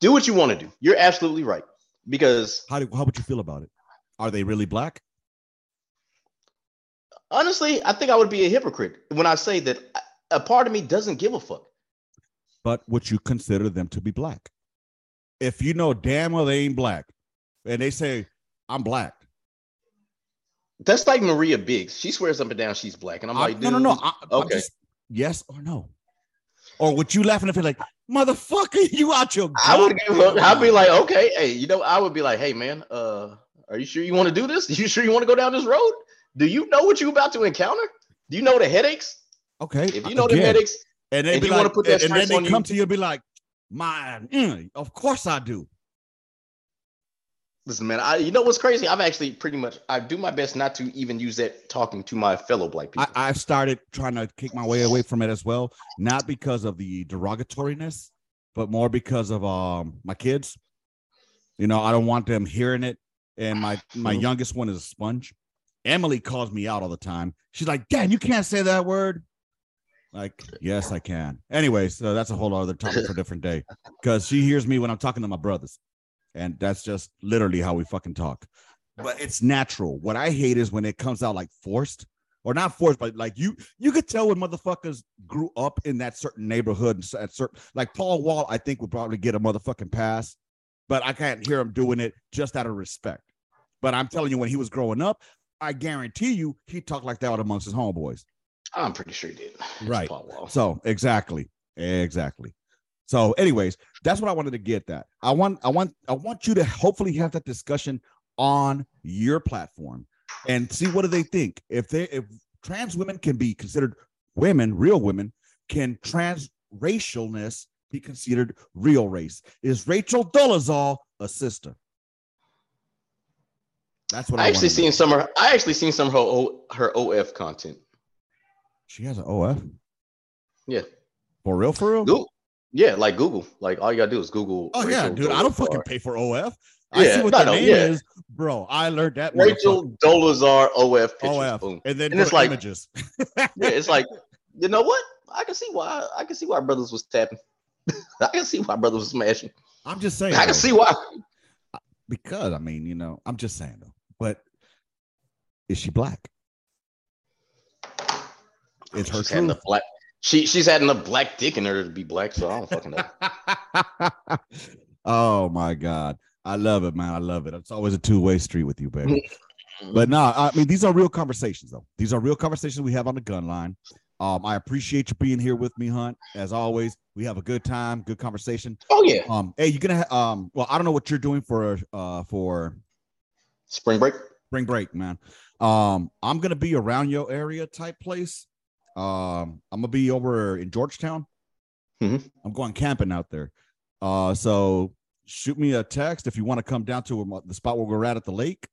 Do what you want to do. You're absolutely right. Because how do how would you feel about it? Are they really black? Honestly, I think I would be a hypocrite when I say that a part of me doesn't give a fuck. but would you consider them to be black? If you know damn well they ain't black, and they say I'm black, That's like Maria Biggs. She swears up and down she's black, and I'm I- like, no, no, no. I, okay. just- yes or no? Or would you laugh and feel like, motherfucker, you out your? I would give up. I'd be like, okay, hey, you know, I would be like, hey, man, uh, are you sure you want to do this? you sure you want to go down this road? Do you know what you're about to encounter? Do you know the headaches? okay, If you know the again, headaches, and they be you like, put that and, then they come you- to you and be like, man, mm, of course I do. listen, man, I you know what's crazy? I've actually pretty much I do my best not to even use that talking to my fellow black people. I, I've started trying to kick my way away from it as well, not because of the derogatoriness, but more because of um my kids. You know, I don't want them hearing it. And my my youngest one is a sponge. Emily calls me out all the time. She's like, "Dad, you can't say that word." Like, yes, I can. Anyway, so that's a whole other topic for a different day. Because she hears me when I'm talking to my brothers. and that's just literally how we fucking talk. But it's natural. What I hate is when it comes out like forced or not forced, but like you you could tell when motherfuckers grew up in that certain neighborhood at certain like Paul Wall, I think would probably get a motherfucking pass, but I can't hear him doing it just out of respect. But I'm telling you, when he was growing up, I guarantee you he talked like that amongst his homeboys. I'm pretty sure he did. Right. So exactly, exactly. So, anyways, that's what I wanted to get. That I want, I want, I want you to hopefully have that discussion on your platform and see what do they think. If they, if trans women can be considered women, real women, can trans racialness be considered real race? Is Rachel Dolezal a sister? That's what I, I actually seen some of her, I actually seen some of her o, her OF content. She has an OF. Yeah. For real, for real. Google. Yeah, like Google. Like all you gotta do is Google. Oh yeah, dude. I don't fucking pay for OF. I see what no, the name yeah. is, bro. I learned that. Rachel Dolezal OF pictures. OF. Boom. And then and it's like images. yeah, it's like you know what? I can see why. I can see why brothers was tapping. I can see why brothers was smashing. I'm just saying. I can though, see why. Because I mean, you know, I'm just saying though. But is she black? It's her she's truth. The black. She she's had enough black dick in her to be black, so I don't fucking know. oh my god. I love it, man. I love it. It's always a two-way street with you, baby. but no, nah, I mean, these are real conversations, though. These are real conversations we have on the gun line. Um, I appreciate you being here with me, Hunt. As always, we have a good time, good conversation. Oh yeah. Um, hey, you're gonna ha- um, well, I don't know what you're doing for uh for spring break. Spring break, man. Um, I'm gonna be around your area type place. Um, I'm gonna be over in Georgetown. Mm-hmm. I'm going camping out there. Uh, so shoot me a text if you want to come down to the spot where we're at at the lake.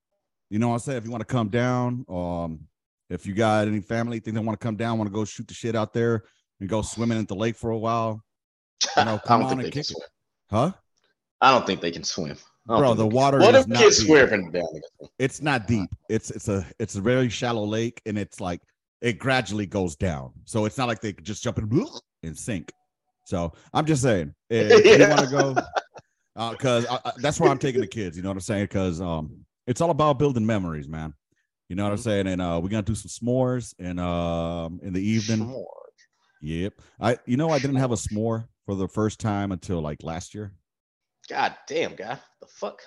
You know what I'm saying? If you want to come down, um, if you got any family think they want to come down, want to go shoot the shit out there and go swimming at the lake for a while, you know, come on and kick swim. Huh? I don't think they can swim. Bro, the water what is if not kids deep. down? It's not deep. It's it's a it's a very shallow lake, and it's like it gradually goes down. So it's not like they could just jump in and sink. So I'm just saying, if yeah. you want to go, because uh, that's where I'm taking the kids. You know what I'm saying? Because um, it's all about building memories, man. You know what I'm mm-hmm. saying? And uh, we're gonna do some s'mores and um in the evening. S'mores. Yep. I you know I didn't have a s'more for the first time until like last year. God damn, guy. The fuck?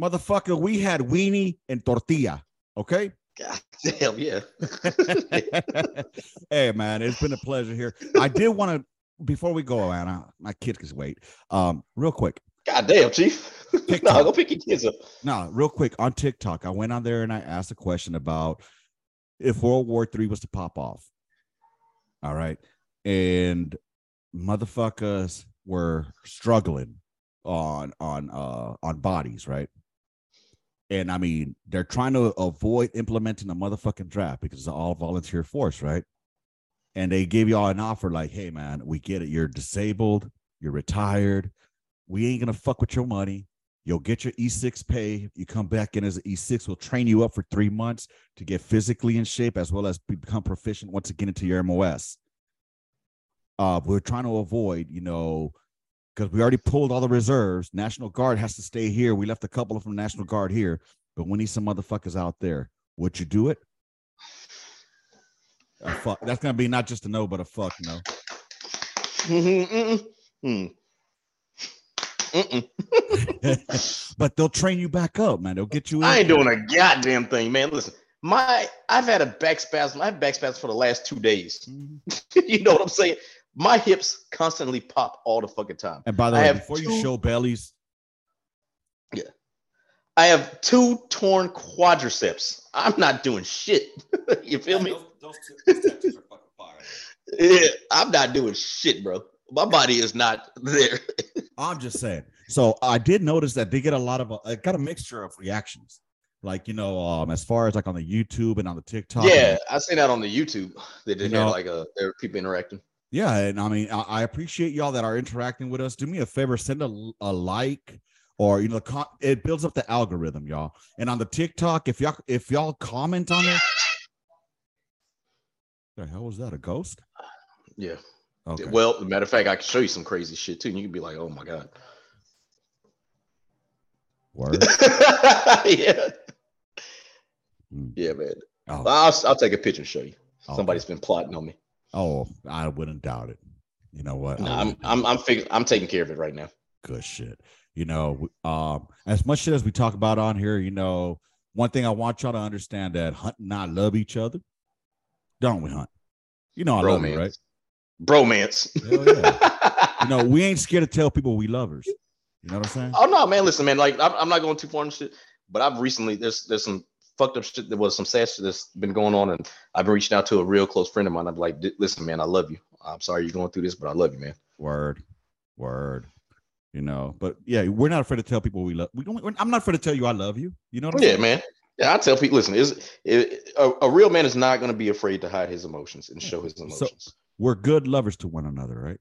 Motherfucker, we had weenie and tortilla. Okay. God damn, yeah. hey man, it's been a pleasure here. I did want to before we go, Anna, my kid can wait. Um, real quick. God damn, Chief. no, go pick your kids up. No, real quick on TikTok, I went on there and I asked a question about if World War Three was to pop off. All right. And motherfuckers were struggling on on uh on bodies, right? And I mean, they're trying to avoid implementing a motherfucking draft because it's all volunteer force, right? And they gave y'all an offer like, hey man, we get it. You're disabled, you're retired, we ain't gonna fuck with your money. You'll get your E6 pay. You come back in as an E6. We'll train you up for three months to get physically in shape as well as become proficient once again into your MOS. Uh, we're trying to avoid, you know, because we already pulled all the reserves. National Guard has to stay here. We left a couple of from National Guard here, but we need some motherfuckers out there. Would you do it? A fuck. That's gonna be not just a no, but a fuck no. Mm-hmm, but they'll train you back up, man. They'll get you. In. I ain't doing a goddamn thing, man. Listen, my I've had a back spasm. I have back spasm for the last two days. Mm-hmm. you know what I'm saying? My hips constantly pop all the fucking time. And by the way, before two, you show bellies, yeah, I have two torn quadriceps. I'm not doing shit. you feel me? Those, those, those are fucking fire. Yeah, I'm not doing shit, bro my body is not there. I'm just saying. So I did notice that they get a lot of uh, got a mixture of reactions. Like you know, um, as far as like on the YouTube and on the TikTok. Yeah, I seen that on the YouTube. They did you know, like a there were people interacting. Yeah, and I mean, I, I, appreciate y'all that are interacting with us. Do me a favor, send a, a like or you know, it builds up the algorithm, y'all. And on the TikTok, if y'all if y'all comment on it, the hell was that? A ghost? Yeah. Okay. Well, matter of fact, I can show you some crazy shit too, and you can be like, "Oh my god." Word. yeah. Mm. Yeah, man. Oh, I'll, I'll take a picture and show you. okay. Somebody's been plotting on me. Oh, I wouldn't doubt it. You know what? No, I'm I'm I'm fig- I'm taking care of it right now. good shit. You know, um, as much shit as we talk about on here, you know, one thing I want y'all to understand that Hunt and I love each other, don't we, Hunt? You know, I love you, right? Bromance. Yeah. You know, we ain't scared to tell people we lovers. You know what I'm saying? oh no, man. Listen, man. Like I'm, I'm not going too far in shit, but I've recently there's there's some fucked up shit. There was some sad shit that's been going on, and I've been reaching out to a real close friend of mine. I'm like, listen, man, I love you. I'm sorry you're going through this, but I love you, man. Word, word. You know, but yeah, we're not afraid to tell people we love. We don't. I'm not afraid to tell you I love you. You know what I'm Yeah, saying? man. Yeah, I tell people, listen, is it, a, a real man is not going to be afraid to hide his emotions and show his emotions. We're good lovers to one another, right?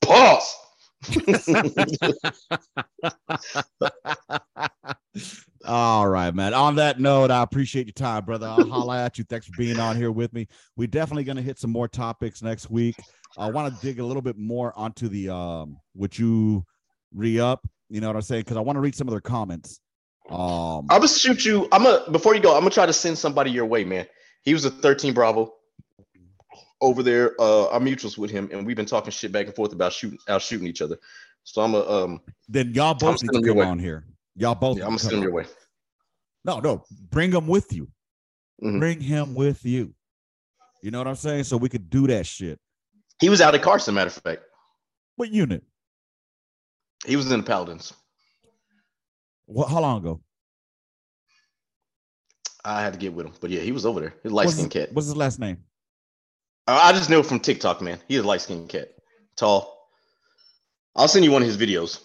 Pause. All right, man. On that note, I appreciate your time, brother. I'll holla at you. Thanks for being on here with me. We're definitely gonna hit some more topics next week. I want to dig a little bit more onto the um would you re-up, you know what I'm saying? Because I want to read some of their comments. Um I'm gonna shoot you. I'm gonna before you go. I'm gonna try to send somebody your way, man. He was a 13 Bravo over there. Uh, our mutuals with him, and we've been talking shit back and forth about shooting, out shooting each other. So I'm gonna um, then y'all both need to come on here. Y'all both yeah, I'm gonna send him your way. No, no, bring him with you. Mhm. Bring him with you. You know what I'm saying? So we could do that shit. He was out at Carson. Matter of fact, What unit? he was in the Paladins. What? How long ago? I had to get with him, but yeah, he was over there. His a light his, cat. what's his last name? I just know from TikTok, man. He's a light skinned cat, tall. I'll send you one of his videos.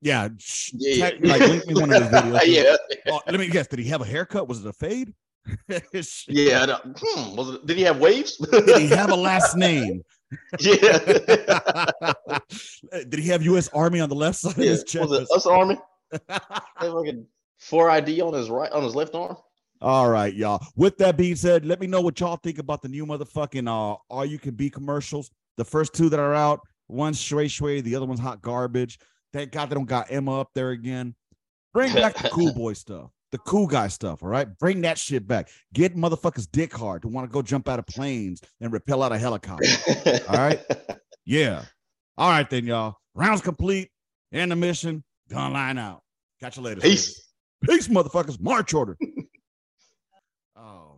Yeah, Yeah, like link me one of his videos. yeah, Oh, let me guess. Did he have a haircut? Was it a fade? Yeah. Hmm, was it, did he have waves? Did he have a last name? yeah. Did he have U.S. Army on the left side yeah. of his chest? Was it us Army? Fucking four ID on his right on his left arm. All right, y'all. With that being said, let me know what y'all think about the new motherfucking uh all you can be commercials. The first two that are out, one's Shui Shui, the other one's hot garbage. Thank God they don't got Emma up there again. Bring back the cool boy stuff, the cool guy stuff. All right, bring that shit back. Get motherfuckers dick hard to want to go jump out of planes and repel out of helicopters. All right. Yeah. All right then, y'all. Rounds complete. End the mission. Gun line out. Catch you later. Peace. Peace, motherfuckers. March order. oh